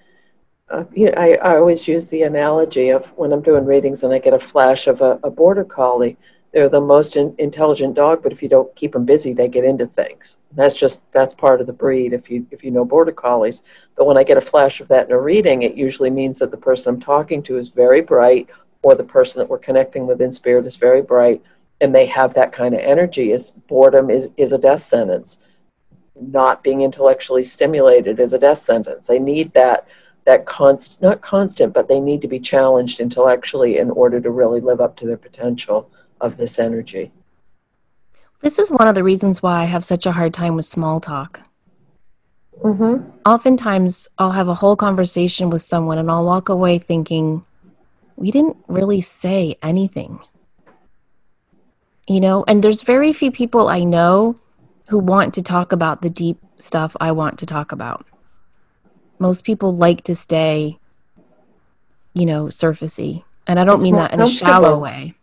uh, you know, I, I always use the analogy of when I'm doing readings and I get a flash of a, a border collie. They're the most in, intelligent dog, but if you don't keep them busy, they get into things. That's just that's part of the breed. If you if you know border collies, but when I get a flash of that in a reading, it usually means that the person I'm talking to is very bright, or the person that we're connecting with in spirit is very bright, and they have that kind of energy is boredom is, is a death sentence. Not being intellectually stimulated is a death sentence. They need that that constant not constant but they need to be challenged intellectually in order to really live up to their potential of this energy. This is one of the reasons why i have such a hard time with small talk. Mm-hmm. oftentimes i'll have a whole conversation with someone and i'll walk away thinking we didn't really say anything you know and there's very few people i know who want to talk about the deep stuff i want to talk about most people like to stay you know, surfacey. And I don't It's mean that in a shallow way.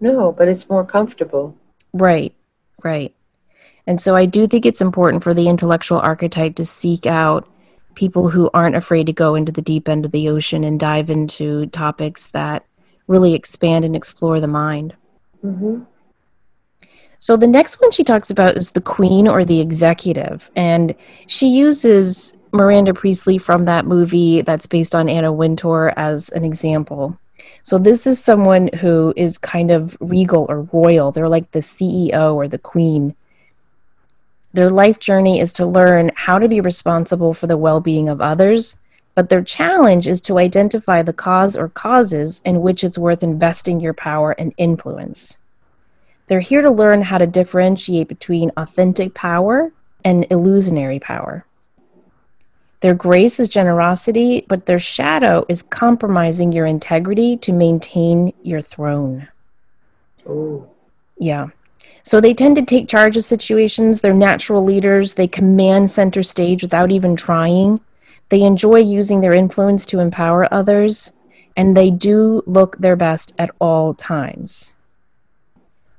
No, but it's more comfortable. Right, right. And so I do think it's important for the intellectual archetype to seek out people who aren't afraid to go into the deep end of the ocean and dive into topics that really expand and explore the mind. hmm So the next one she talks about is the queen or the executive. And she uses Miranda Priestly from that movie that's based on Anna Wintour as an example. So this is someone who is kind of regal or royal. They're like the CEO or the queen. Their life journey is to learn how to be responsible for the well being of others, but their challenge is to identify the cause or causes in which it's worth investing your power and influence. They're here to learn how to differentiate between authentic power and illusionary power. Their grace is generosity, but their shadow is compromising your integrity to maintain your throne. Oh. Yeah. So they tend to take charge of situations. They're natural leaders. They command center stage without even trying. They enjoy using their influence to empower others, and they do look their best at all times.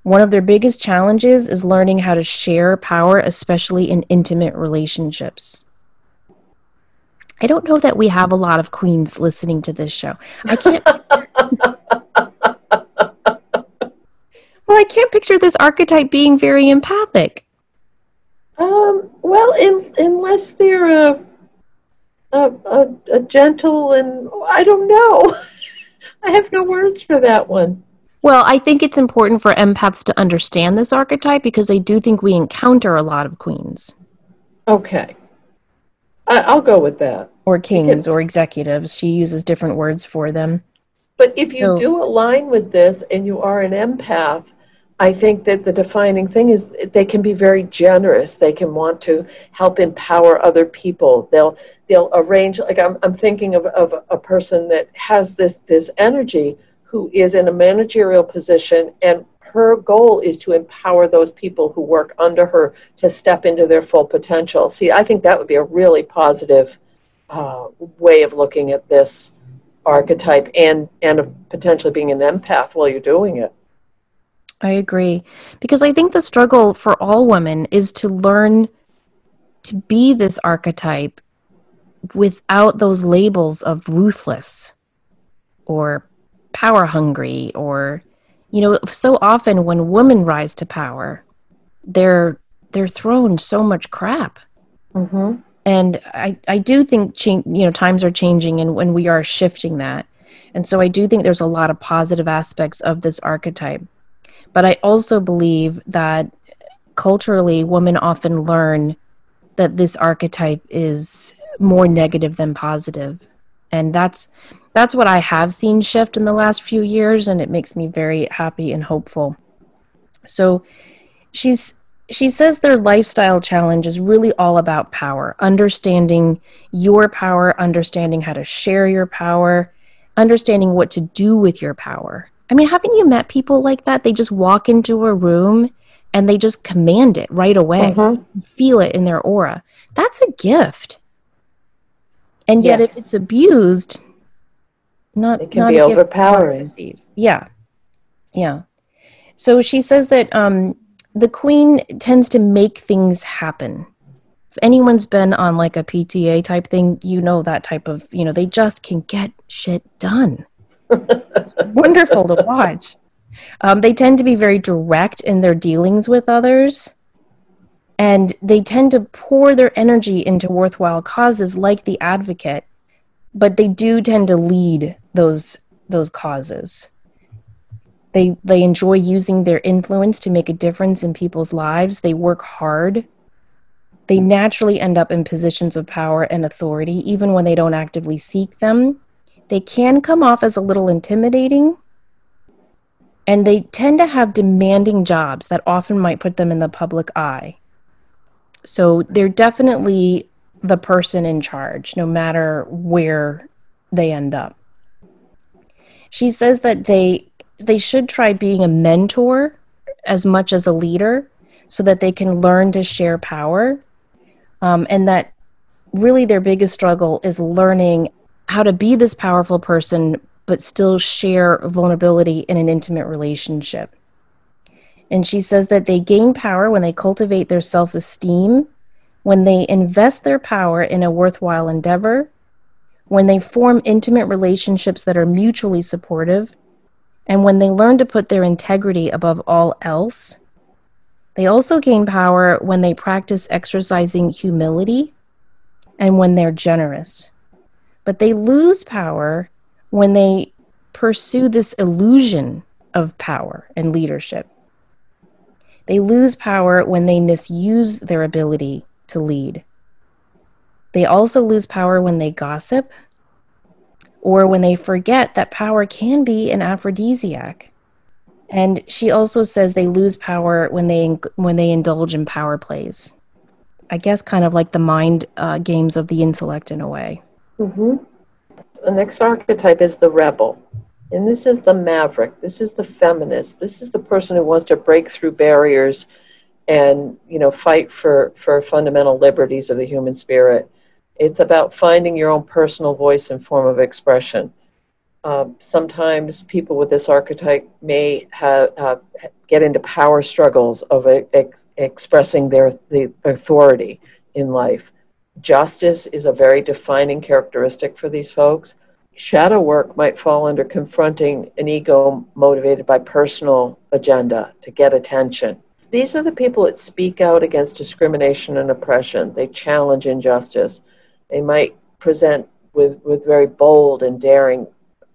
One of their biggest challenges is learning how to share power, especially in intimate relationships. I don't know that we have a lot of queens listening to this show. I can't. well, I can't picture this archetype being very empathic. Um, well, in, unless they're a, a, a, a gentle and I don't know. I have no words for that one. Well, I think it's important for empaths to understand this archetype because I do think we encounter a lot of queens Okay. I, I'll go with that. or kings or executives. She uses different words for them. But if you So- do align with this and you are an empath, I think that the defining thing is they can be very generous. They can want to help empower other people. They'll they'll arrange like I'm I'm thinking of, of a person that has this this energy who is in a managerial position and her goal is to empower those people who work under her to step into their full potential. See, I think that would be a really positive uh, way of looking at this archetype and and potentially being an empath while you're doing it. I agree. Because I think the struggle for all women is to learn to be this archetype without those labels of ruthless or power hungry or you know so often when women rise to power they're they're thrown so much crap Mm-hmm. and I, I do think change, you know times are changing and when we are shifting that and so i do think there's a lot of positive aspects of this archetype but i also believe that culturally women often learn that this archetype is more negative than positive and that's that's what i have seen shift in the last few years and it makes me very happy and hopeful so she's she says their lifestyle challenge is really all about power, understanding your power, understanding how to share your power, understanding what to do with your power. I mean, haven't you met people like that? They just walk into a room and they just command it right away, Mhm. feel it in their aura. That's a gift. And yet, if it's abused, not It can not be overpowering. Yeah, yeah. So she says that um, the queen tends to make things happen. If anyone's been on like a PTA type thing, you know that type of, you know, they just can get shit done. It's wonderful to watch. Um, they tend to be very direct in their dealings with others. And they tend to pour their energy into worthwhile causes like the advocate, but they do tend to lead those those causes. They they enjoy using their influence to make a difference in people's lives. They work hard. They naturally end up in positions of power and authority even when they don't actively seek them. They can come off as a little intimidating. And they tend to have demanding jobs that often might put them in the public eye. So they're definitely the person in charge, no matter where they end up. She says that they they should try being a mentor as much as a leader, so that they can learn to share power, um, and that really their biggest struggle is learning how to be this powerful person, but still share vulnerability in an intimate relationship. And she says that they gain power when they cultivate their self esteem, when they invest their power in a worthwhile endeavor, when they form intimate relationships that are mutually supportive, and when they learn to put their integrity above all else. They also gain power when they practice exercising humility and when they're generous. But they lose power when they pursue this illusion of power and leadership. They lose power when they misuse their ability to lead. They also lose power when they gossip or when they forget that power can be an aphrodisiac. And she also says they lose power when they when they indulge in power plays. I guess kind of like the mind uh, games of the intellect in a way. Mm-hmm. The next archetype is the rebel. And this is the maverick. This is the feminist. This is the person who wants to break through barriers and, you know, fight for, for fundamental liberties of the human spirit. It's about finding your own personal voice and form of expression. Uh, sometimes people with this archetype may have, uh, get into power struggles of ex- expressing their the authority in life. Justice is a very defining characteristic for these folks shadow work might fall under confronting an ego motivated by personal agenda to get attention. These are the people that speak out against discrimination and oppression. They challenge injustice. They might present with, with very bold and daring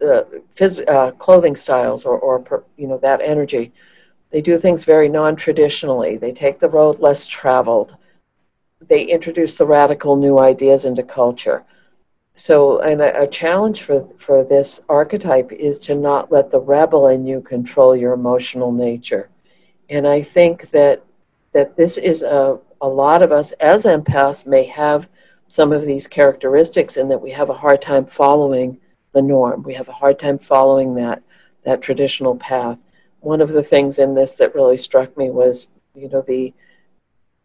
uh, phys- uh, clothing styles or, or you know that energy. They do things very non-traditionally. They take the road less traveled. They introduce the radical new ideas into culture. So and a, a, challenge for for this archetype is to not let the rebel in you control your emotional nature. And i think that that this is a a lot of us as empaths may have some of these characteristics and that we have a hard time following the norm. We have a hard time following that that traditional path. One of the things in this that really struck me was you know the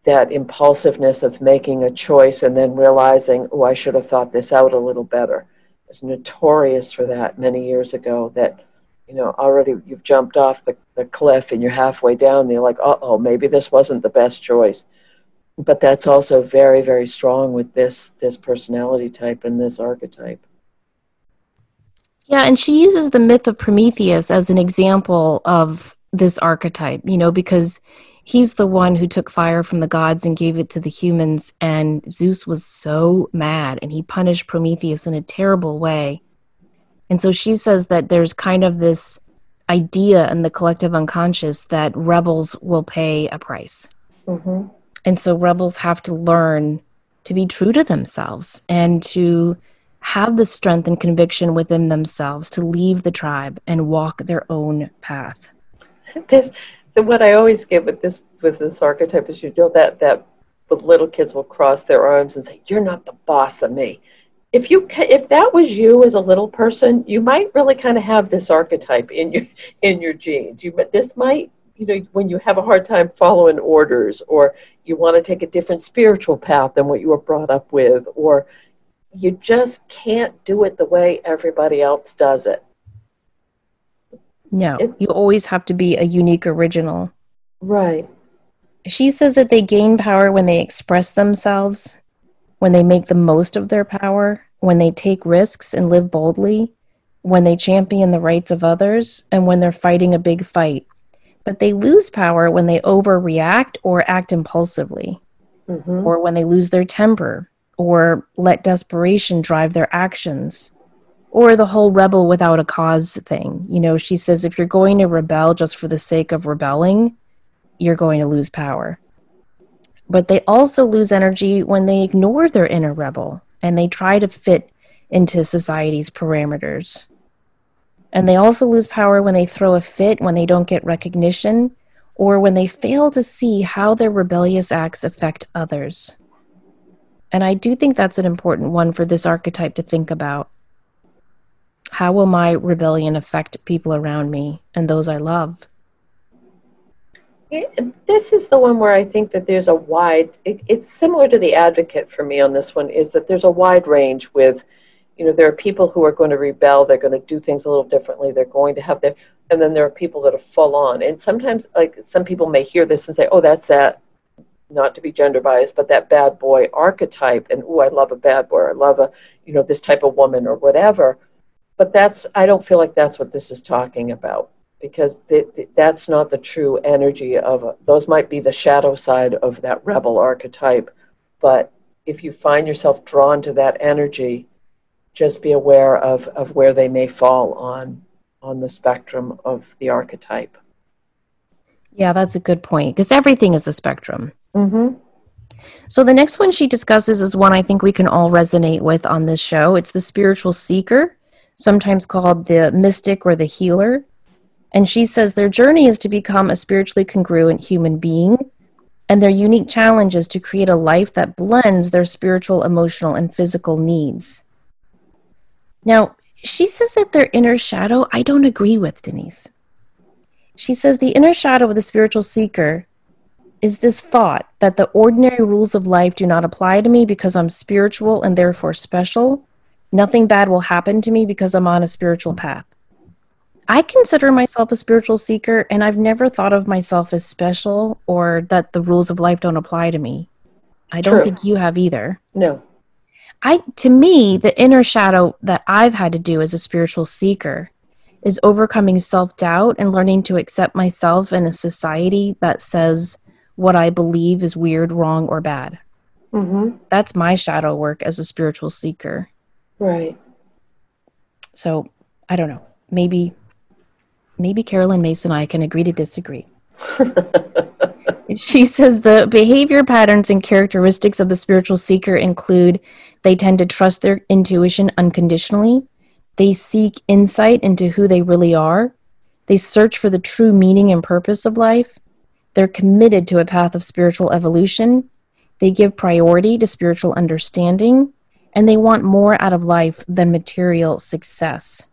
that impulsiveness of making a choice and then realizing, oh, I should have thought this out a little better. I was notorious for that many years ago that, you know, already you've jumped off the, the cliff and you're halfway down you're like, uh oh, maybe this wasn't the best choice. But that's also very, very strong with this this personality type and this archetype. Yeah, and she uses the myth of Prometheus as an example of this archetype, you know, because he's the one who took fire from the gods and gave it to the humans and zeus was so mad and he punished prometheus in a terrible way. And so she says that there's kind of this idea in the collective unconscious that rebels will pay a price. Mm-hmm. and so rebels have to learn to be true to themselves and to have the strength and conviction within themselves to leave the tribe and walk their own path. This what I always get with this with this archetype is you know that that little kids will cross their arms and say, "You're not the boss of me." If you if that was you as a little person, you might really kind of have this archetype in your in your genes. You but this might you know when you have a hard time following orders or you want to take a different spiritual path than what you were brought up with or you just can't do it the way everybody else does it no, it, you always have to be a unique original. Right. She says that they gain power when they express themselves, when they make the most of their power, when they take risks and live boldly, when they champion the rights of others, and when they're fighting a big fight. But they lose power when they overreact or act impulsively, mm-hmm. or when they lose their temper, or let desperation drive their actions or the whole rebel without a cause thing. You know, she says if you're going to rebel just for the sake of rebelling, you're going to lose power. But they also lose energy when they ignore their inner rebel and they try to fit into society's parameters. And they also lose power when they throw a fit, when they don't get recognition, or when they fail to see how their rebellious acts affect others. And I do think that's an important one for this archetype to think about how will my rebellion affect people around me and those I love? This is the one where I think that there's a wide, it, it's similar to the advocate for me on this one, is that there's a wide range with you know, there are people who are going to rebel. They're going to do things a little differently. They're going to have their, and then there are people that are full on. And sometimes, like some people may hear this and say, "Oh, that's that." Not to be gender biased, but that bad boy archetype, and oh, I love a bad boy. I love a, you know, this type of woman or whatever. But that's, I don't feel like that's what this is talking about because th- th- that's not the true energy of a, those might be the shadow side of that rebel archetype. But if you find yourself drawn to that energy just be aware of, of where they may fall on on the spectrum of the archetype. Yeah that's a good point because everything is a spectrum. Mm-hmm. so the next one she discusses is one i think we can all resonate with on this show. It's the spiritual seeker sometimes called the mystic or the healer and she says their journey is to become a spiritually congruent human being, and their unique challenge is to create a life that blends their spiritual, emotional, and physical needs. Now, she says that their inner shadow, I don't agree with, Denise. She says the inner shadow of the spiritual seeker is this thought that the ordinary rules of life do not apply to me because I'm spiritual and therefore special. Nothing bad will happen to me because I'm on a spiritual path. I consider myself a spiritual seeker, and I've never thought of myself as special or that the rules of life don't apply to me. I don't think you have either. No. I to me, the inner shadow that I've had to do as a spiritual seeker is overcoming self-doubt and learning to accept myself in a society that says what I believe is weird, wrong, or bad. Mm-hmm. That's my shadow work as a spiritual seeker. Right. So I don't know. Maybe maybe Caroline Myss and I can agree to disagree. she says the behavior patterns and characteristics of the spiritual seeker include they tend to trust their intuition unconditionally, they seek insight into who they really are, they search for the true meaning and purpose of life, they're committed to a path of spiritual evolution, they give priority to spiritual understanding, and they want more out of life than material success.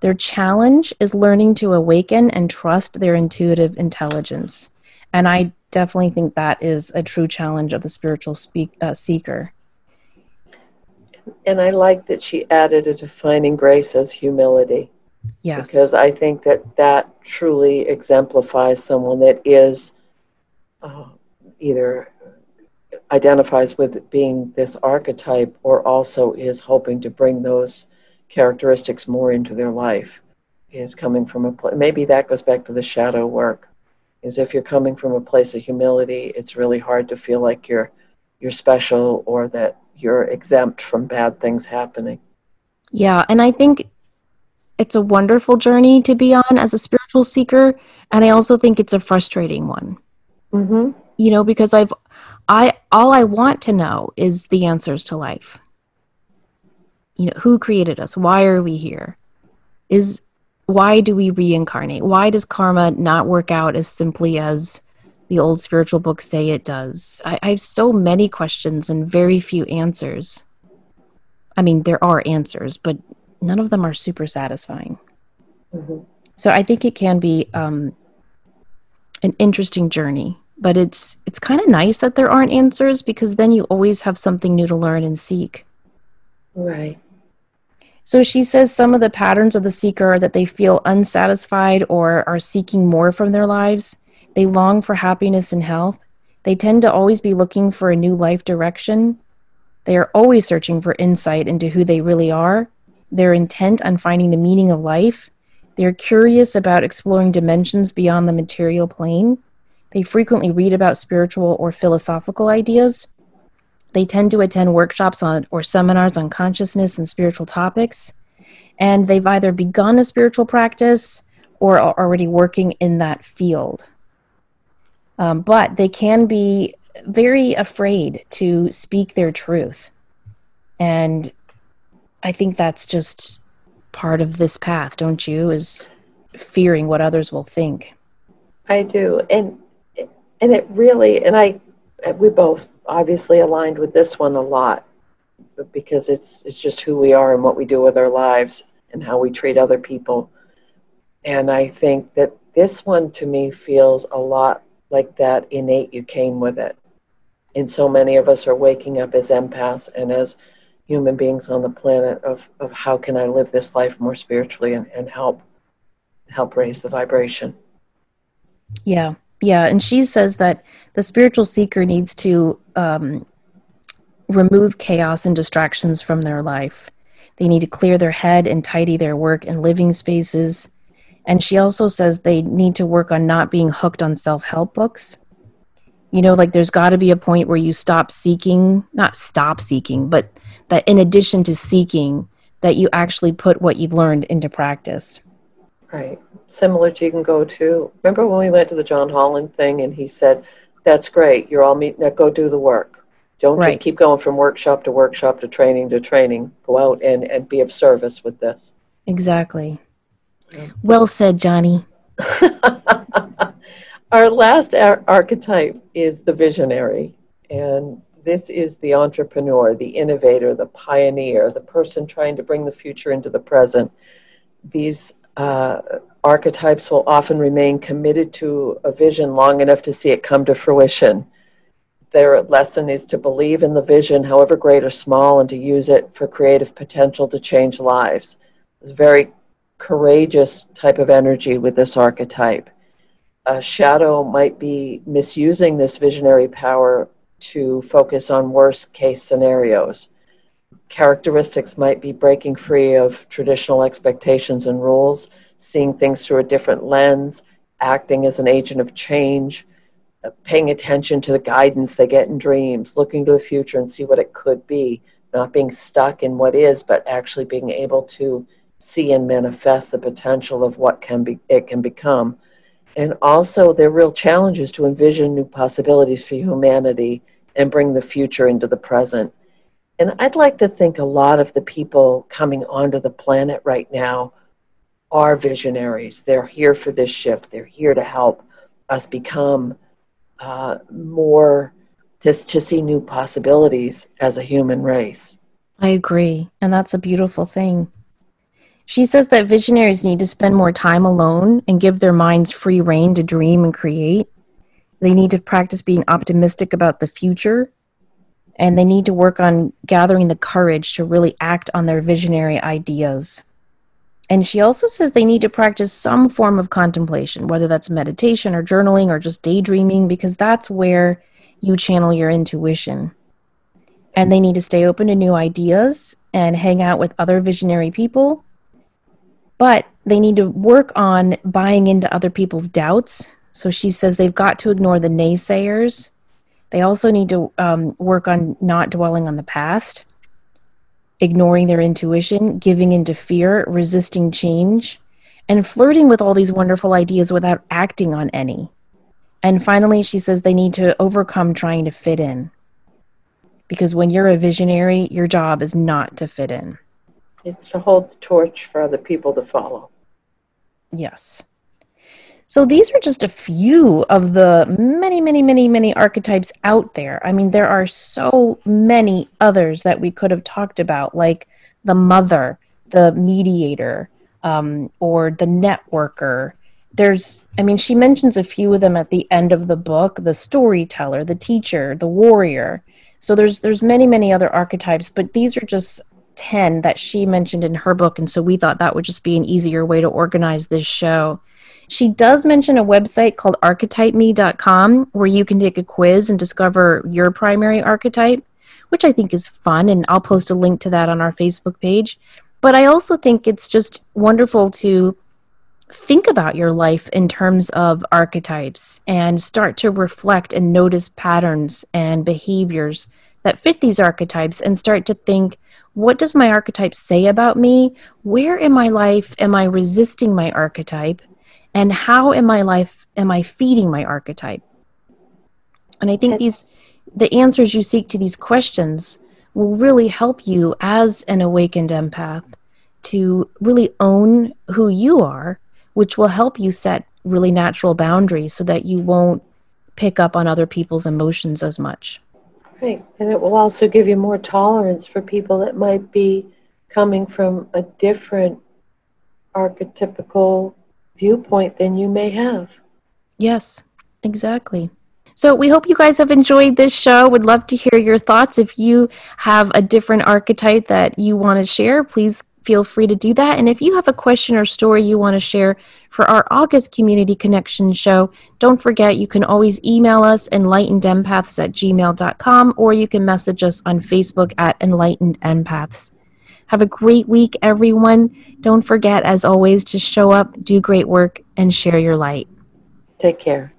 Their challenge is learning to awaken and trust their intuitive intelligence. And I definitely think that is a true challenge of the spiritual speak, uh, seeker. And I like that she added a defining grace as humility. Yes. Because I think that that truly exemplifies someone that is uh, either identifies with being this archetype or also is hoping to bring those characteristics more into their life is coming from a place maybe that goes back to the shadow work is if you're coming from a place of humility it's really hard to feel like you're you're special or that you're exempt from bad things happening yeah and i think it's a wonderful journey to be on as a spiritual seeker and i also think it's a frustrating one mm-hmm. you know because i've i all i want to know is the answers to life. You know who created us? Why are we here? Is why do we reincarnate? Why does karma not work out as simply as the old spiritual books say it does? I, I have so many questions and very few answers. I mean there are answers but none of them are super satisfying. Mm-hmm. so i think it can be um, an interesting journey but it's it's kind of nice that there aren't answers because then you always have something new to learn and seek right so she says some of the patterns of the seeker are that they feel unsatisfied or are seeking more from their lives. They long for happiness and health. They tend to always be looking for a new life direction. They are always searching for insight into who they really are. They're intent on finding the meaning of life. They're curious about exploring dimensions beyond the material plane. They frequently read about spiritual or philosophical ideas. They tend to attend workshops on or seminars on consciousness and spiritual topics, and they've either begun a spiritual practice or are already working in that field. Um, but they can be very afraid to speak their truth. And I think that's just part of this path, don't you? Is fearing what others will think. I do. And and it really and I we both obviously aligned with this one a lot because it's it's just who we are and what we do with our lives and how we treat other people. And I think that this one to me feels a lot like that innate you came with it. And so many of us are waking up as empaths and as human beings on the planet of, of how can I live this life more spiritually and, and help help raise the vibration. Yeah. Yeah. And she says that the spiritual seeker needs to um, remove chaos and distractions from their life. They need to clear their head and tidy their work and living spaces. And she also says they need to work on not being hooked on self help books. You know, like there's got to be a point where you stop seeking, not stop seeking, but that in addition to seeking, that you actually put what you've learned into practice. Right. Similar to you can go to, remember when we went to the John Holland thing and he said, That's great, you're all meeting, now go do the work. Don't right. just keep going from workshop to workshop to training to training. Go out and, and be of service with this. Exactly. Yeah. Well said, Johnny. Our last ar- archetype is the visionary. And this is the entrepreneur, the innovator, the pioneer, the person trying to bring the future into the present. These uh, archetypes will often remain committed to a vision long enough to see it come to fruition. Their lesson is to believe in the vision, however great or small, and to use it for creative potential to change lives. It's a very courageous type of energy with this archetype. A shadow might be misusing this visionary power to focus on worst case scenarios. Characteristics might be breaking free of traditional expectations and rules, seeing things through a different lens, acting as an agent of change, uh, paying attention to the guidance they get in dreams, looking to the future and see what it could be, not being stuck in what is, but actually being able to see and manifest the potential of what can be it can become. And also their real challenges to envision new possibilities for humanity and bring the future into the present. And I'd like to think a lot of the people coming onto the planet right now are visionaries. They're here for this shift. They're here to help us become uh, more just to see new possibilities as a human race. I agree, and that's a beautiful thing. She says that visionaries need to spend more time alone and give their minds free rein to dream and create. They need to practice being optimistic about the future, and they need to work on gathering the courage to really act on their visionary ideas. And she also says they need to practice some form of contemplation, whether that's meditation or journaling or just daydreaming, because that's where you channel your intuition. And they need to stay open to new ideas and hang out with other visionary people. But they need to work on buying into other people's doubts. So she says they've got to ignore the naysayers. They also need to um, work on not dwelling on the past ignoring their intuition, giving into fear, resisting change, and flirting with all these wonderful ideas without acting on any. And finally, she says they need to overcome trying to fit in. Because when you're a visionary, your job is not to fit in. It's to hold the torch for other people to follow. Yes. So these are just a few of the many, many, many, many archetypes out there. I mean, there are so many others that we could have talked about, like the mother, the mediator, um, or the networker. There's, I mean, she mentions a few of them at the end of the book: the storyteller, the teacher, the warrior. So there's there's many, many other archetypes, but these are just 10 that she mentioned in her book and so we thought that would just be an easier way to organize this show she does mention a website called archetypeme.com where you can take a quiz and discover your primary archetype, which I think is fun. And I'll post a link to that on our Facebook page. But I also think it's just wonderful to think about your life in terms of archetypes and start to reflect and notice patterns and behaviors that fit these archetypes and start to think what does my archetype say about me? Where in my life am I resisting my archetype? And how in my life am i feeding my archetype? And i think these the answers you seek to these questions will really help you as an awakened empath to really own who you are which will help you set really natural boundaries so that you won't pick up on other people's emotions as much. Right and it will also give you more tolerance for people that might be coming from a different archetypical viewpoint than you may have. Yes, exactly. So we hope you guys have enjoyed this show. Would love to hear your thoughts. If you have a different archetype that you want to share, please feel free to do that. And if you have a question or story you want to share for our August Community Connection show, don't forget you can always email us enlightenedempaths at gmail.com or you can message us on Facebook at Enlightened Empaths. Have a great week, everyone. Don't forget, as always, to show up, do great work, and share your light. Take care.